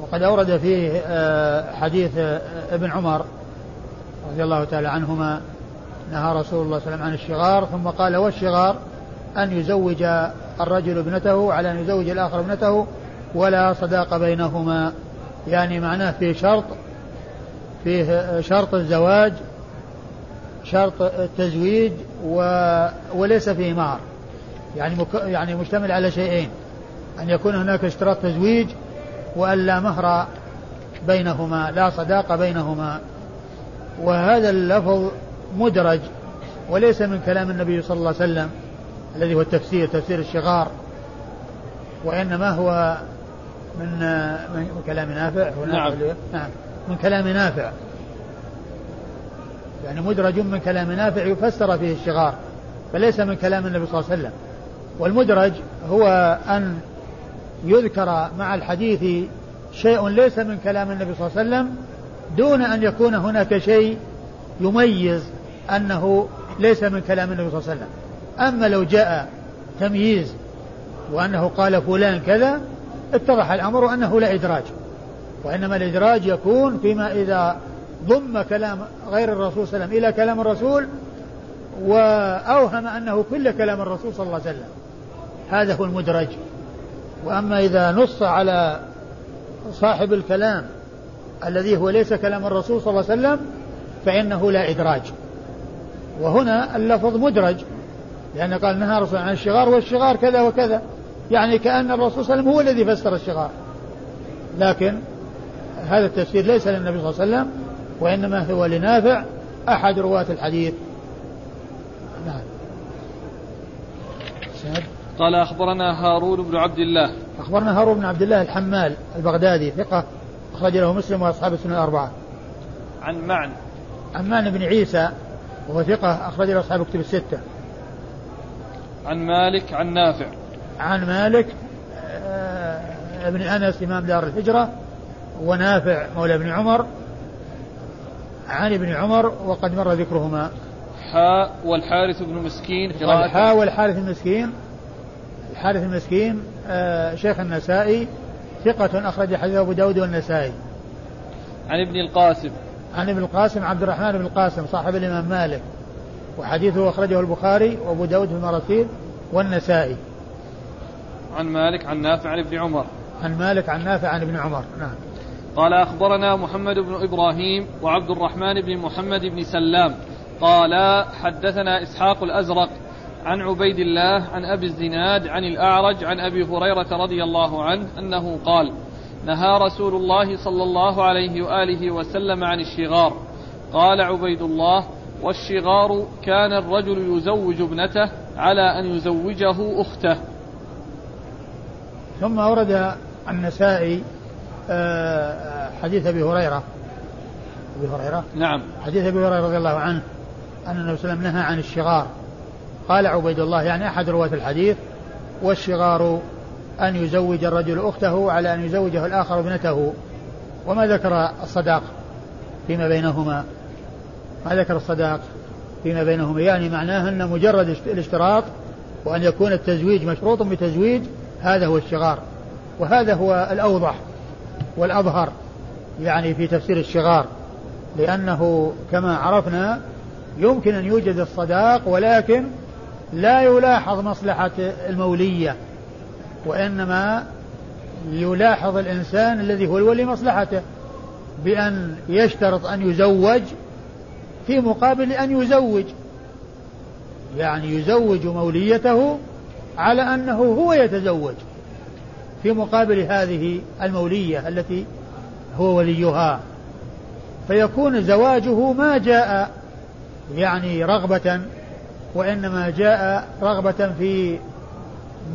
[SPEAKER 2] وقد أورد فيه آه، حديث آه، ابن عمر رضي الله تعالى عنهما نهى رسول الله صلى الله عليه وسلم عن الشغار ثم قال والشغار أن يزوج الرجل ابنته على أن يزوج الآخر ابنته ولا صداق بينهما. يعني معناه في شرط فيه شرط الزواج شرط التزويج و... وليس فيه مهر. يعني مك... يعني مشتمل على شيئين أن يكون هناك اشتراط تزويج وأن لا مهر بينهما لا صداقة بينهما. وهذا اللفظ مدرج وليس من كلام النبي صلى الله عليه وسلم الذي هو التفسير تفسير الشغار. وإنما هو من من كلام نافع
[SPEAKER 1] نعم.
[SPEAKER 2] نعم. من كلام نافع. يعني مدرج من كلام نافع يفسر فيه الشغار فليس من كلام النبي صلى الله عليه وسلم. والمدرج هو أن يذكر مع الحديث شيء ليس من كلام النبي صلى الله عليه وسلم دون أن يكون هناك شيء يميز أنه ليس من كلام النبي صلى الله عليه وسلم. أما لو جاء تمييز وأنه قال فلان كذا اتضح الأمر أنه لا إدراج. وإنما الإدراج يكون فيما إذا ضم كلام غير الرسول صلى الله عليه وسلم إلى كلام الرسول وأوهم أنه كل كلام الرسول صلى الله عليه وسلم. هذا هو المدرج. وأما إذا نص على صاحب الكلام الذي هو ليس كلام الرسول صلى الله عليه وسلم فإنه لا إدراج. وهنا اللفظ مدرج. لأن قال نهى الرسول عن الشغار والشغار كذا وكذا. يعني كأن الرسول صلى الله عليه وسلم هو الذي فسر الشغار. لكن هذا التفسير ليس للنبي صلى الله عليه وسلم وإنما هو لنافع أحد رواة الحديث. نعم.
[SPEAKER 1] قال أخبرنا هارون بن عبد الله.
[SPEAKER 2] أخبرنا هارون بن عبد الله الحمال البغدادي ثقة أخرج له مسلم وأصحاب السنة الأربعة.
[SPEAKER 1] عن معن.
[SPEAKER 2] عن معن بن عيسى وهو ثقة أخرج له أصحاب كتب الستة.
[SPEAKER 1] عن مالك عن نافع.
[SPEAKER 2] عن مالك آه، ابن أنس إمام دار الهجرة. ونافع مولى ابن عمر عن ابن عمر وقد مر ذكرهما.
[SPEAKER 1] حاء والحارث بن مسكين قراءة.
[SPEAKER 2] حاء والحارث المسكين الحارث المسكين آه شيخ النسائي ثقة أخرج حديث أبو داود والنسائي.
[SPEAKER 1] عن ابن القاسم.
[SPEAKER 2] عن ابن القاسم عبد الرحمن بن القاسم صاحب الإمام مالك. وحديثه أخرجه البخاري وأبو داود في المراسيل والنسائي.
[SPEAKER 1] عن مالك عن نافع عن ابن عمر.
[SPEAKER 2] عن مالك عن نافع عن ابن عمر. نعم.
[SPEAKER 1] قال أخبرنا محمد بن إبراهيم وعبد الرحمن بن محمد بن سلام. قال حدثنا إسحاق الأزرق عن عبيد الله عن أبي الزناد عن الأعرج عن أبي هريرة رضي الله عنه أنه قال نهى رسول الله صلى الله عليه وآله وسلم عن الشغار. قال عبيد الله والشغار كان الرجل يزوج ابنته على أن يزوجه أخته.
[SPEAKER 2] ثم ورد النسائي حديث أبي هريرة. أبي هريرة؟
[SPEAKER 1] نعم.
[SPEAKER 2] حديث أبي هريرة رضي الله عنه أن النبي صلى الله عليه وسلم نهى عن الشغار. قال عبيد الله يعني أحد رواة الحديث والشغار أن يزوج الرجل أخته على أن يزوجه الآخر ابنته. وما ذكر الصداق فيما بينهما؟ ما ذكر الصداق فيما بينهما؟ يعني معناه أن مجرد الاشتراط وأن يكون التزويج مشروط بتزويج هذا هو الشغار. وهذا هو الأوضح. والأظهر يعني في تفسير الشغار لأنه كما عرفنا يمكن أن يوجد الصداق ولكن لا يلاحظ مصلحة المولية وإنما يلاحظ الإنسان الذي هو الولي مصلحته بأن يشترط أن يزوج في مقابل أن يزوج. يعني يزوج موليته على أنه هو يتزوج. في مقابل هذه المولية التي هو وليها. فيكون زواجه ما جاء يعني رغبة وإنما جاء رغبة في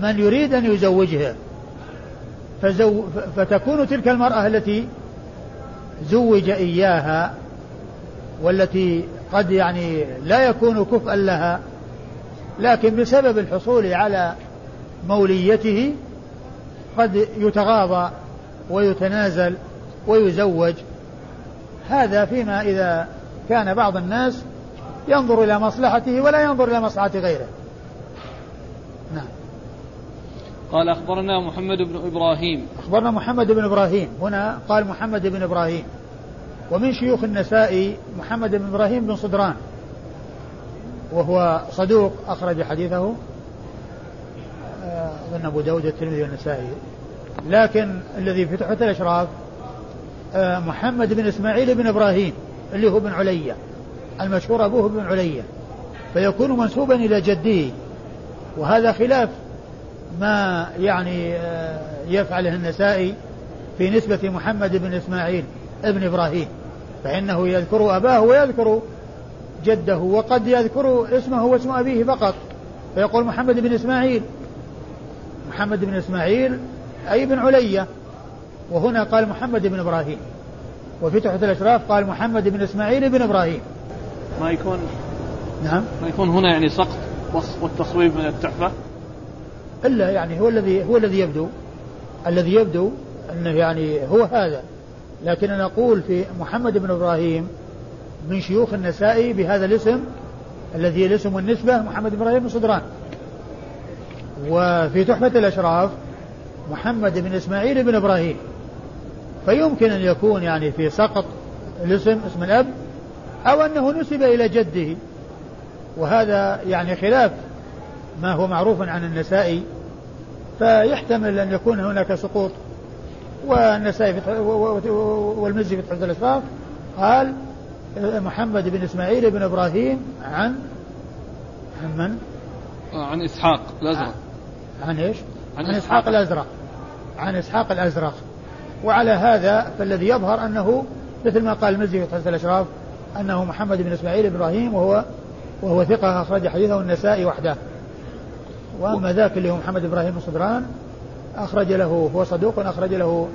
[SPEAKER 2] من يريد أن يزوجها فزو فتكون تلك المرأة التي زوج إياها والتي قد يعني لا يكون كفءا لها لكن بسبب الحصول على موليته قد يتغاضى ويتنازل ويزوج. هذا فيما إذا كان بعض الناس ينظر إلى مصلحته ولا ينظر إلى مصلحة غيره. نعم.
[SPEAKER 1] قال أخبرنا محمد بن إبراهيم.
[SPEAKER 2] أخبرنا محمد بن إبراهيم. هنا قال محمد بن إبراهيم. ومن شيوخ النسائي محمد بن إبراهيم بن صدران. وهو صدوق أخرج حديثه. أظن أبو داود الترمذي والنسائي. لكن الذي في تحفة الأشراف آه، محمد بن إسماعيل بن إبراهيم اللي هو بن علية المشهور أبوه بن علية فيكون منسوبا إلى جده. وهذا خلاف ما يعني آه، يفعله النسائي في نسبة محمد بن إسماعيل ابن إبراهيم. فإنه يذكر أباه ويذكر جده وقد يذكر اسمه واسم أبيه فقط. فيقول محمد بن إسماعيل محمد بن إسماعيل أي بن علية. وهنا قال محمد بن إبراهيم. وفي تحفة الأشراف قال محمد بن إسماعيل بن إبراهيم.
[SPEAKER 1] ما يكون
[SPEAKER 2] نعم.
[SPEAKER 1] ما يكون هنا يعني سقط والتصويب من التحفة؟
[SPEAKER 2] إلا يعني هو الذي هو الذي يبدو. الذي يبدو أنه يعني هو هذا. لكن أنا أقول في محمد بن إبراهيم من شيوخ النسائي بهذا الاسم الذي الاسم النسبة محمد بن إبراهيم بن صدران. وفي تحفة الأشراف محمد بن إسماعيل بن إبراهيم. فيمكن أن يكون يعني في سقط الاسم اسم الأب أو أنه نسب إلى جده. وهذا يعني خلاف ما هو معروف عن النسائي فيحتمل أن يكون هناك سقوط. والنسائي والمزي في تحفة الأشراف قال محمد بن إسماعيل بن إبراهيم عن عن من؟
[SPEAKER 1] عن إسحاق الأزرق
[SPEAKER 2] عن إيش؟ عن, عن إسحاق. الأزرق. عن إسحاق الأزرق. وعلى هذا فالذي يظهر أنه مثل ما قال المزي في تحفة الأشراف أنه محمد بن إسماعيل بن إبراهيم وهو وهو ثقة أخرج حديثه النسائي وحده. وأما ذاك اللي هو محمد إبراهيم بن صدران أخرج له هو صدوق أخرج له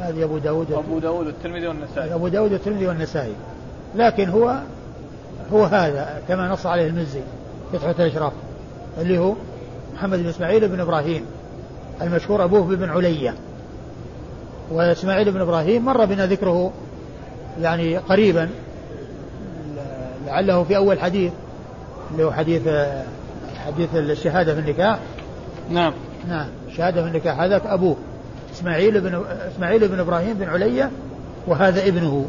[SPEAKER 2] هذه أبو داود.
[SPEAKER 1] أبو داود والترمذي والنسائي.
[SPEAKER 2] أبو داود والترمذي والنسائي. لكن هو هو هذا كما نص عليه المزي في تحفة الإشراف اللي هو محمد بن إسماعيل بن إبراهيم المشهور أبوه بن علية وإسماعيل بن إبراهيم مر بنا ذكره يعني قريبا لعله في أول حديث اللي هو حديث حديث الشهادة في النكاح.
[SPEAKER 1] نعم.
[SPEAKER 2] نعم شهادة في النكاح هذاك أبوه. إسماعيل بن إسماعيل بن إبراهيم بن علية وهذا ابنه.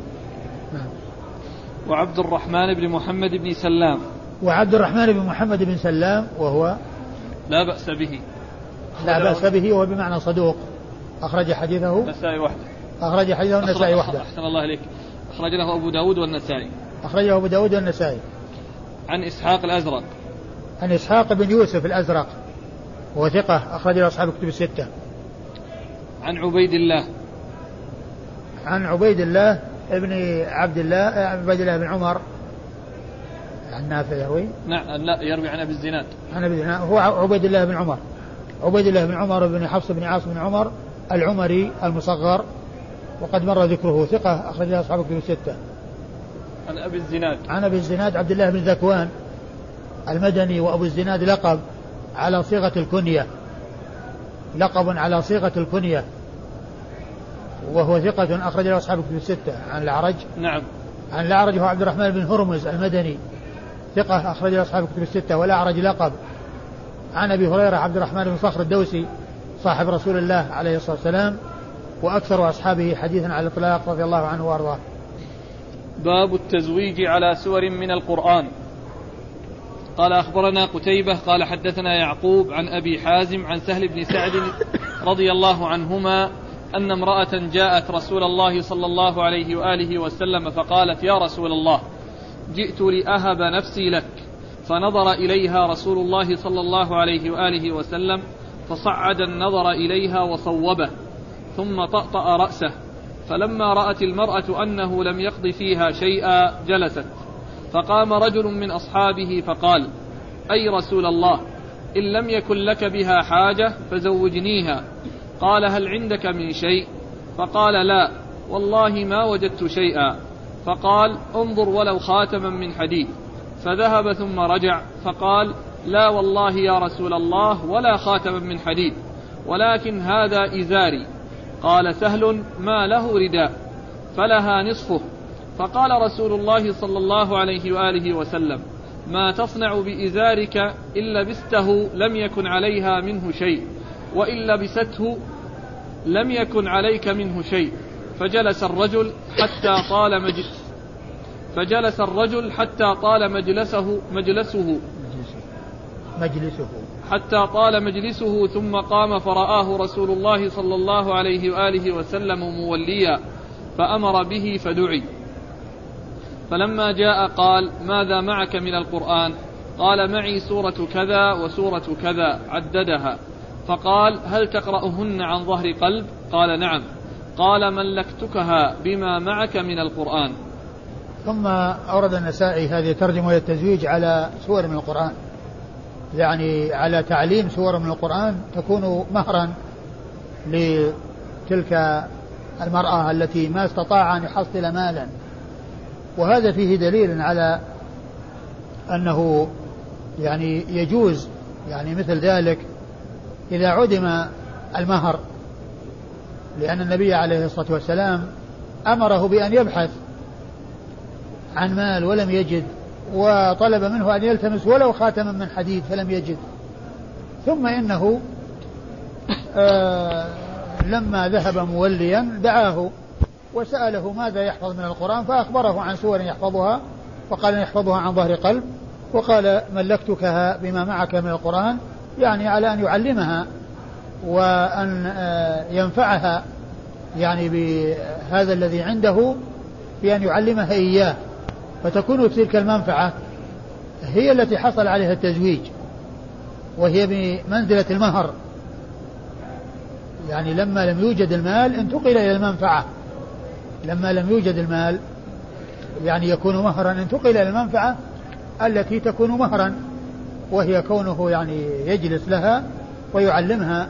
[SPEAKER 1] نعم. وعبد الرحمن بن محمد بن سلام.
[SPEAKER 2] وعبد الرحمن بن محمد بن سلام وهو
[SPEAKER 1] لا بأس به.
[SPEAKER 2] لا بأس به وهو بمعنى صدوق. أخرج حديثه.
[SPEAKER 1] النسائي وحده.
[SPEAKER 2] أخرج حديثه النسائي وحده.
[SPEAKER 1] أحسن الله إليك. أخرج له أبو داود والنسائي.
[SPEAKER 2] أخرجه أبو داود والنسائي.
[SPEAKER 1] عن إسحاق الأزرق.
[SPEAKER 2] عن إسحاق بن يوسف الأزرق. وهو ثقة. أخرج له أصحاب الكتب الستة.
[SPEAKER 1] عن عبيد الله.
[SPEAKER 2] عن عبيد الله ابن عبد الله عبيد الله بن عمر. عن نافع يروي
[SPEAKER 1] نعم لا يروي عن أبي الزناد
[SPEAKER 2] عن أبي الزناد هو عبيد الله بن عمر عبيد الله بن عمر بن حفص بن عاصم بن عمر العمري المصغر وقد مر ذكره ثقة أخرج أصحاب الكتب الستة.
[SPEAKER 1] عن أبي الزناد.
[SPEAKER 2] عن أبي الزناد عبد الله بن ذكوان المدني وأبو الزناد لقب على صيغة الكنية. لقب على صيغة الكنية. وهو ثقة أخرج له أصحاب الكتب الستة عن الأعرج.
[SPEAKER 1] نعم.
[SPEAKER 2] عن الأعرج هو عبد الرحمن بن هرمز المدني ثقة أخرج له أصحاب الكتب الستة والأعرج لقب. عن أبي هريرة عبد الرحمن بن صخر الدوسي صاحب رسول الله عليه الصلاة والسلام وأكثر أصحابه حديثا على الإطلاق رضي الله عنه وأرضاه
[SPEAKER 1] باب التزويج على سور من القرآن قال أخبرنا قتيبة قال حدثنا يعقوب عن أبي حازم عن سهل بن سعد رضي الله عنهما أن امرأة جاءت رسول الله صلى الله عليه وآله وسلم فقالت يا رسول الله جئت لأهب نفسي لك. فنظر إليها رسول الله صلى الله عليه وآله وسلم فصعد النظر إليها وصوبه ثم طأطأ رأسه. فلما رأت المرأة أنه لم يقض فيها شيئا جلست. فقام رجل من أصحابه فقال أي رسول الله إن لم يكن لك بها حاجة فزوجنيها. قال هل عندك من شيء؟ فقال لا والله ما وجدت شيئا. فقال انظر ولو خاتما من حديد. فذهب ثم رجع فقال لا والله يا رسول الله ولا خاتما من حديد ولكن هذا إزاري. قال سهل ما له رداء فلها نصفه. فقال رسول الله صلى الله عليه وآله وسلم ما تصنع بإزارك ان لبسته لم يكن عليها منه شيء وان لبسته لم يكن عليك منه شيء. فجلس الرجل حتى طال مجلس فجلس الرجل حتى طال مجلسه مجلسه.
[SPEAKER 2] مجلسه.
[SPEAKER 1] حتى طال مجلسه ثم قام فرآه رسول الله صلى الله عليه وآله وسلم موليا فأمر به فدعي. فلما جاء قال ماذا معك من القرآن؟ قال معي سورة كذا وسورة كذا عددها. فقال هل تقرأهن عن ظهر قلب؟ قال نعم. قال ملكتكها بما معك من القرآن.
[SPEAKER 2] ثم أورد النسائي هذه الترجمة والتزويج على سور من القرآن. يعني على تعليم سور من القرآن تكون مهرا لتلك المرأة التي ما استطاع أن يحصل مالا. وهذا فيه دليل على أنه يعني يجوز يعني مثل ذلك إذا عدم المهر لأن النبي عليه الصلاة والسلام أمره بأن يبحث عن مال ولم يجد وطلب منه أن يلتمس ولو خاتما من حديد فلم يجد. ثم إنه آه لما ذهب موليا دعاه وسأله ماذا يحفظ من القرآن فأخبره عن سور يحفظها وقال يحفظها عن ظهر قلب وقال ملكتكها بما معك من القرآن يعني على أن يعلمها. وأن آه، ينفعها يعني بهذا الذي عنده بأن يعلمها إياه فتكون تلك المنفعة هي التي حصل عليها التزويج وهي بمنزلة المهر. يعني لما لم يوجد المال انتقل إلى المنفعة. لما لم يوجد المال يعني يكون مهرا انتقل إلى المنفعة التي تكون مهرا وهي كونه يعني يجلس لها ويعلمها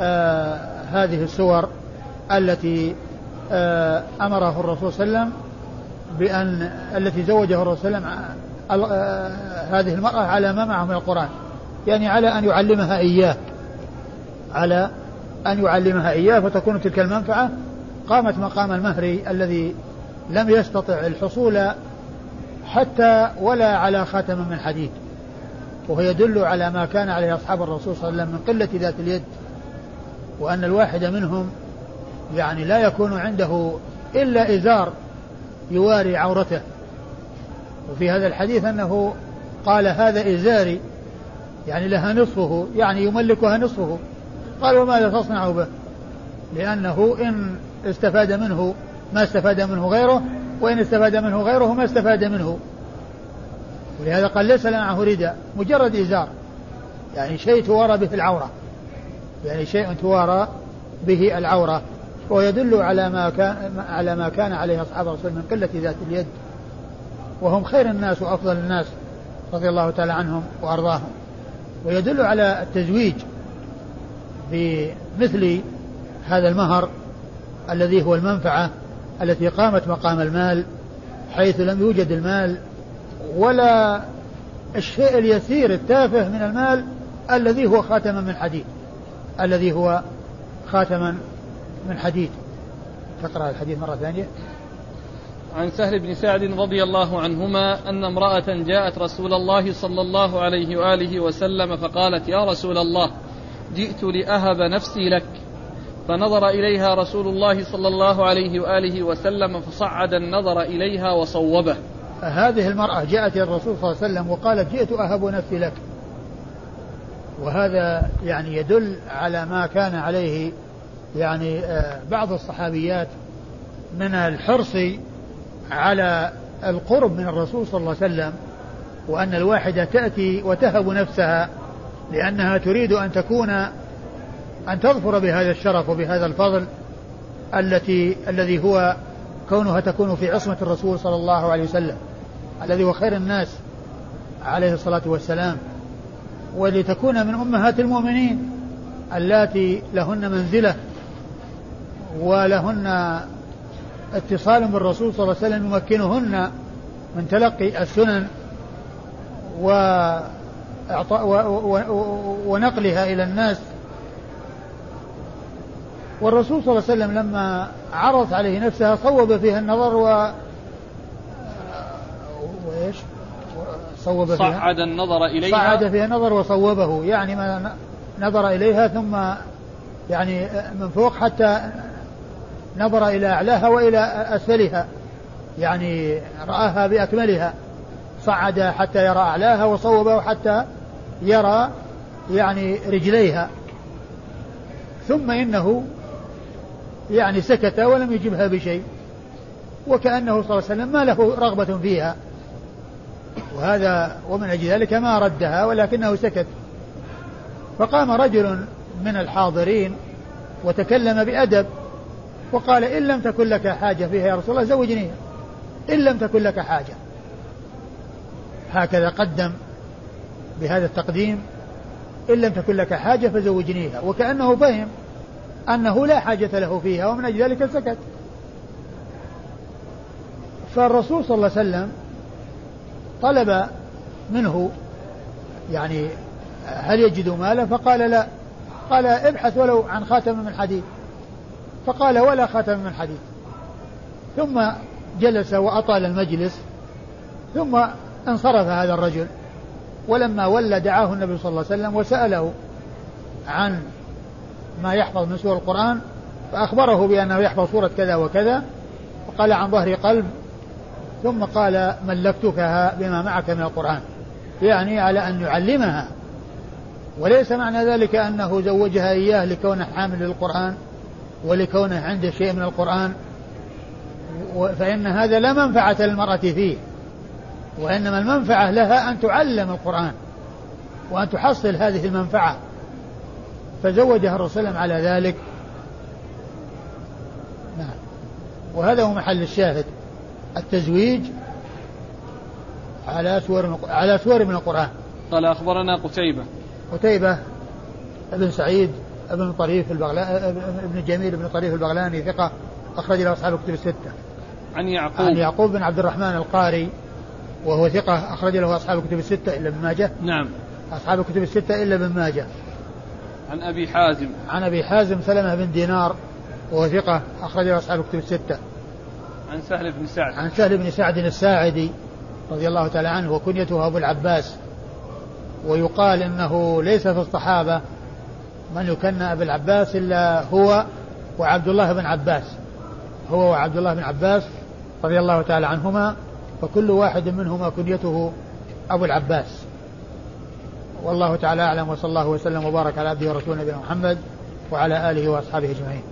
[SPEAKER 2] آه هذه السور التي آه أمره الرسول صلى الله عليه وسلم بأن التي زوجه الرسول صلى الله عليه وسلم آه هذه المرأة على ما معه من القرآن. يعني على أن يعلمها إياه. على أن يعلمها إياه فتكون تلك المنفعة. قامت مقام المهر الذي لم يستطع الحصول حتى ولا على خاتم من حديد. وهو يدل على ما كان عليه أصحاب الرسول صلى الله عليه وسلم من قلة ذات اليد. وأن الواحد منهم يعني لا يكون عنده إلا إزار يواري عورته. وفي هذا الحديث أنه قال هذا إزاري يعني لها نصفه يعني يملكها نصفه. قال وماذا تصنع به؟ لأنه إن استفاد منه ما استفاد منه غيره وإن استفاد منه غيره ما استفاد منه. ولهذا قال ليس معه رداء مجرد إزار يعني شيء توارى به العورة. يعني شيء توارى به العورة ويدل على ما كان على ما كان عليه أصحاب الرسول من قلة ذات اليد. وهم خير الناس وأفضل الناس رضي الله تعالى عنهم وأرضاهم. ويدل على التزويج بمثل هذا المهر الذي هو المنفعة التي قامت مقام المال حيث لم يوجد المال ولا الشيء اليسير التافه من المال الذي هو خاتما من حديد. الذي هو خاتما من حديد. تقرأ الحديث مرة ثانية.
[SPEAKER 1] عن سهل بن سعد رضي الله عنهما أن امرأة جاءت رسول الله صلى الله عليه وآله وسلم فقالت يا رسول الله جئت لأهب نفسي لك. فنظر إليها رسول الله صلى الله عليه وآله وسلم فصعد النظر إليها وصوبه.
[SPEAKER 2] هذه المرأة جاءت الرسول صلى الله عليه وسلم وقالت جئت أهب نفسي لك. وهذا يعني يدل على ما كان عليه يعني آه، بعض الصحابيات من الحرص على القرب من الرسول صلى الله عليه وسلم وأن الواحدة تأتي وتهب نفسها لأنها تريد أن تكون أن تظفر بهذا الشرف وبهذا الفضل التي الذي هو كونها تكون في عصمة الرسول صلى الله عليه وسلم الذي هو خير الناس عليه الصلاة والسلام. ولتكون من أمهات المؤمنين اللاتي لهن منزلة ولهن اتصال بالرسول صلى الله عليه وسلم يمكنهن من تلقي السنن و ونقلها إلى الناس. والرسول صلى الله عليه وسلم لما عرضت عليه نفسها صوب فيها النظر و وإيش
[SPEAKER 1] صوب فيها. صعد النظر إليها.
[SPEAKER 2] صعد فيها النظر وصوبه. يعني ما نظر إليها ثم يعني من فوق حتى نظر إلى أعلاها وإلى أسفلها. يعني رآها بأكملها. صعد حتى يرى أعلاها وصوبه حتى يرى يعني رجليها. ثم إنه يعني سكت ولم يجبها بشيء. وكأنه صلى الله عليه وسلم ما له رغبة فيها. وهذا ومن أجل ذلك ما ردها ولكنه سكت. فقام رجل من الحاضرين وتكلم بأدب وقال إن لم تكن لك حاجة فيها يا رسول الله زوجنيها إن لم تكن لك حاجة. هكذا قدم بهذا التقديم إن لم تكن لك حاجة فزوجنيها. وكأنه فهم أنه لا حاجة له فيها ومن أجل ذلك سكت. فالرسول صلى الله عليه وسلم طلب منه يعني هل يجد مالا؟ فقال لا. قال ابحث ولو عن خاتم من حديد. فقال ولا خاتم من حديد. ثم جلس وأطال المجلس. ثم انصرف هذا الرجل. ولما ولى دعاه النبي صلى الله عليه وسلم وسأله عن ما يحفظ من سور القرآن فأخبره بأنه يحفظ سورة كذا وكذا وقال عن ظهر قلب ثم قال ملكتكها بما معك من القرآن يعني على أن يعلمها. وليس معنى ذلك أنه زوجها إياه لكونه حامل للقرآن ولكونه عنده شيء من القرآن فإن هذا لا منفعة للمرأة فيه وإنما المنفعة لها أن تعلم القرآن وأن تحصل هذه المنفعة. فزوجها الرسول على ذلك. نعم. وهذا هو محل الشاهد. التزويج على سور على سور من القرآن
[SPEAKER 1] قال أخبرنا قتيبة
[SPEAKER 2] قتيبة ابن سعيد ابن طريف البغلاني ابن جميل بن طريف البغلاني ثقة أخرج له أصحاب الكتب الستة.
[SPEAKER 1] عن يعقوب
[SPEAKER 2] عن يعقوب بن عبد الرحمن القاري وهو ثقة أخرج له أصحاب الكتب الستة إلا ابن ماجه.
[SPEAKER 1] نعم.
[SPEAKER 2] أصحاب الكتب الستة إلا ابن ماجه.
[SPEAKER 1] عن أبي حازم.
[SPEAKER 2] عن أبي حازم سلمة بن دينار وهو ثقة أخرج له أصحاب الكتب الستة.
[SPEAKER 1] عن سهل بن سعد.
[SPEAKER 2] عن سهل بن سعد الساعدي رضي الله تعالى عنه وكنيته أبو العباس. ويقال إنه ليس في الصحابة من يكنى ابي العباس إلا هو وعبد الله بن عباس. هو وعبد الله بن عباس رضي الله تعالى عنهما فكل واحد منهما كنيته أبو العباس. والله تعالى أعلم وصلى الله وسلم وبارك على عبده ورسوله نبينا محمد وعلى آله وأصحابه أجمعين.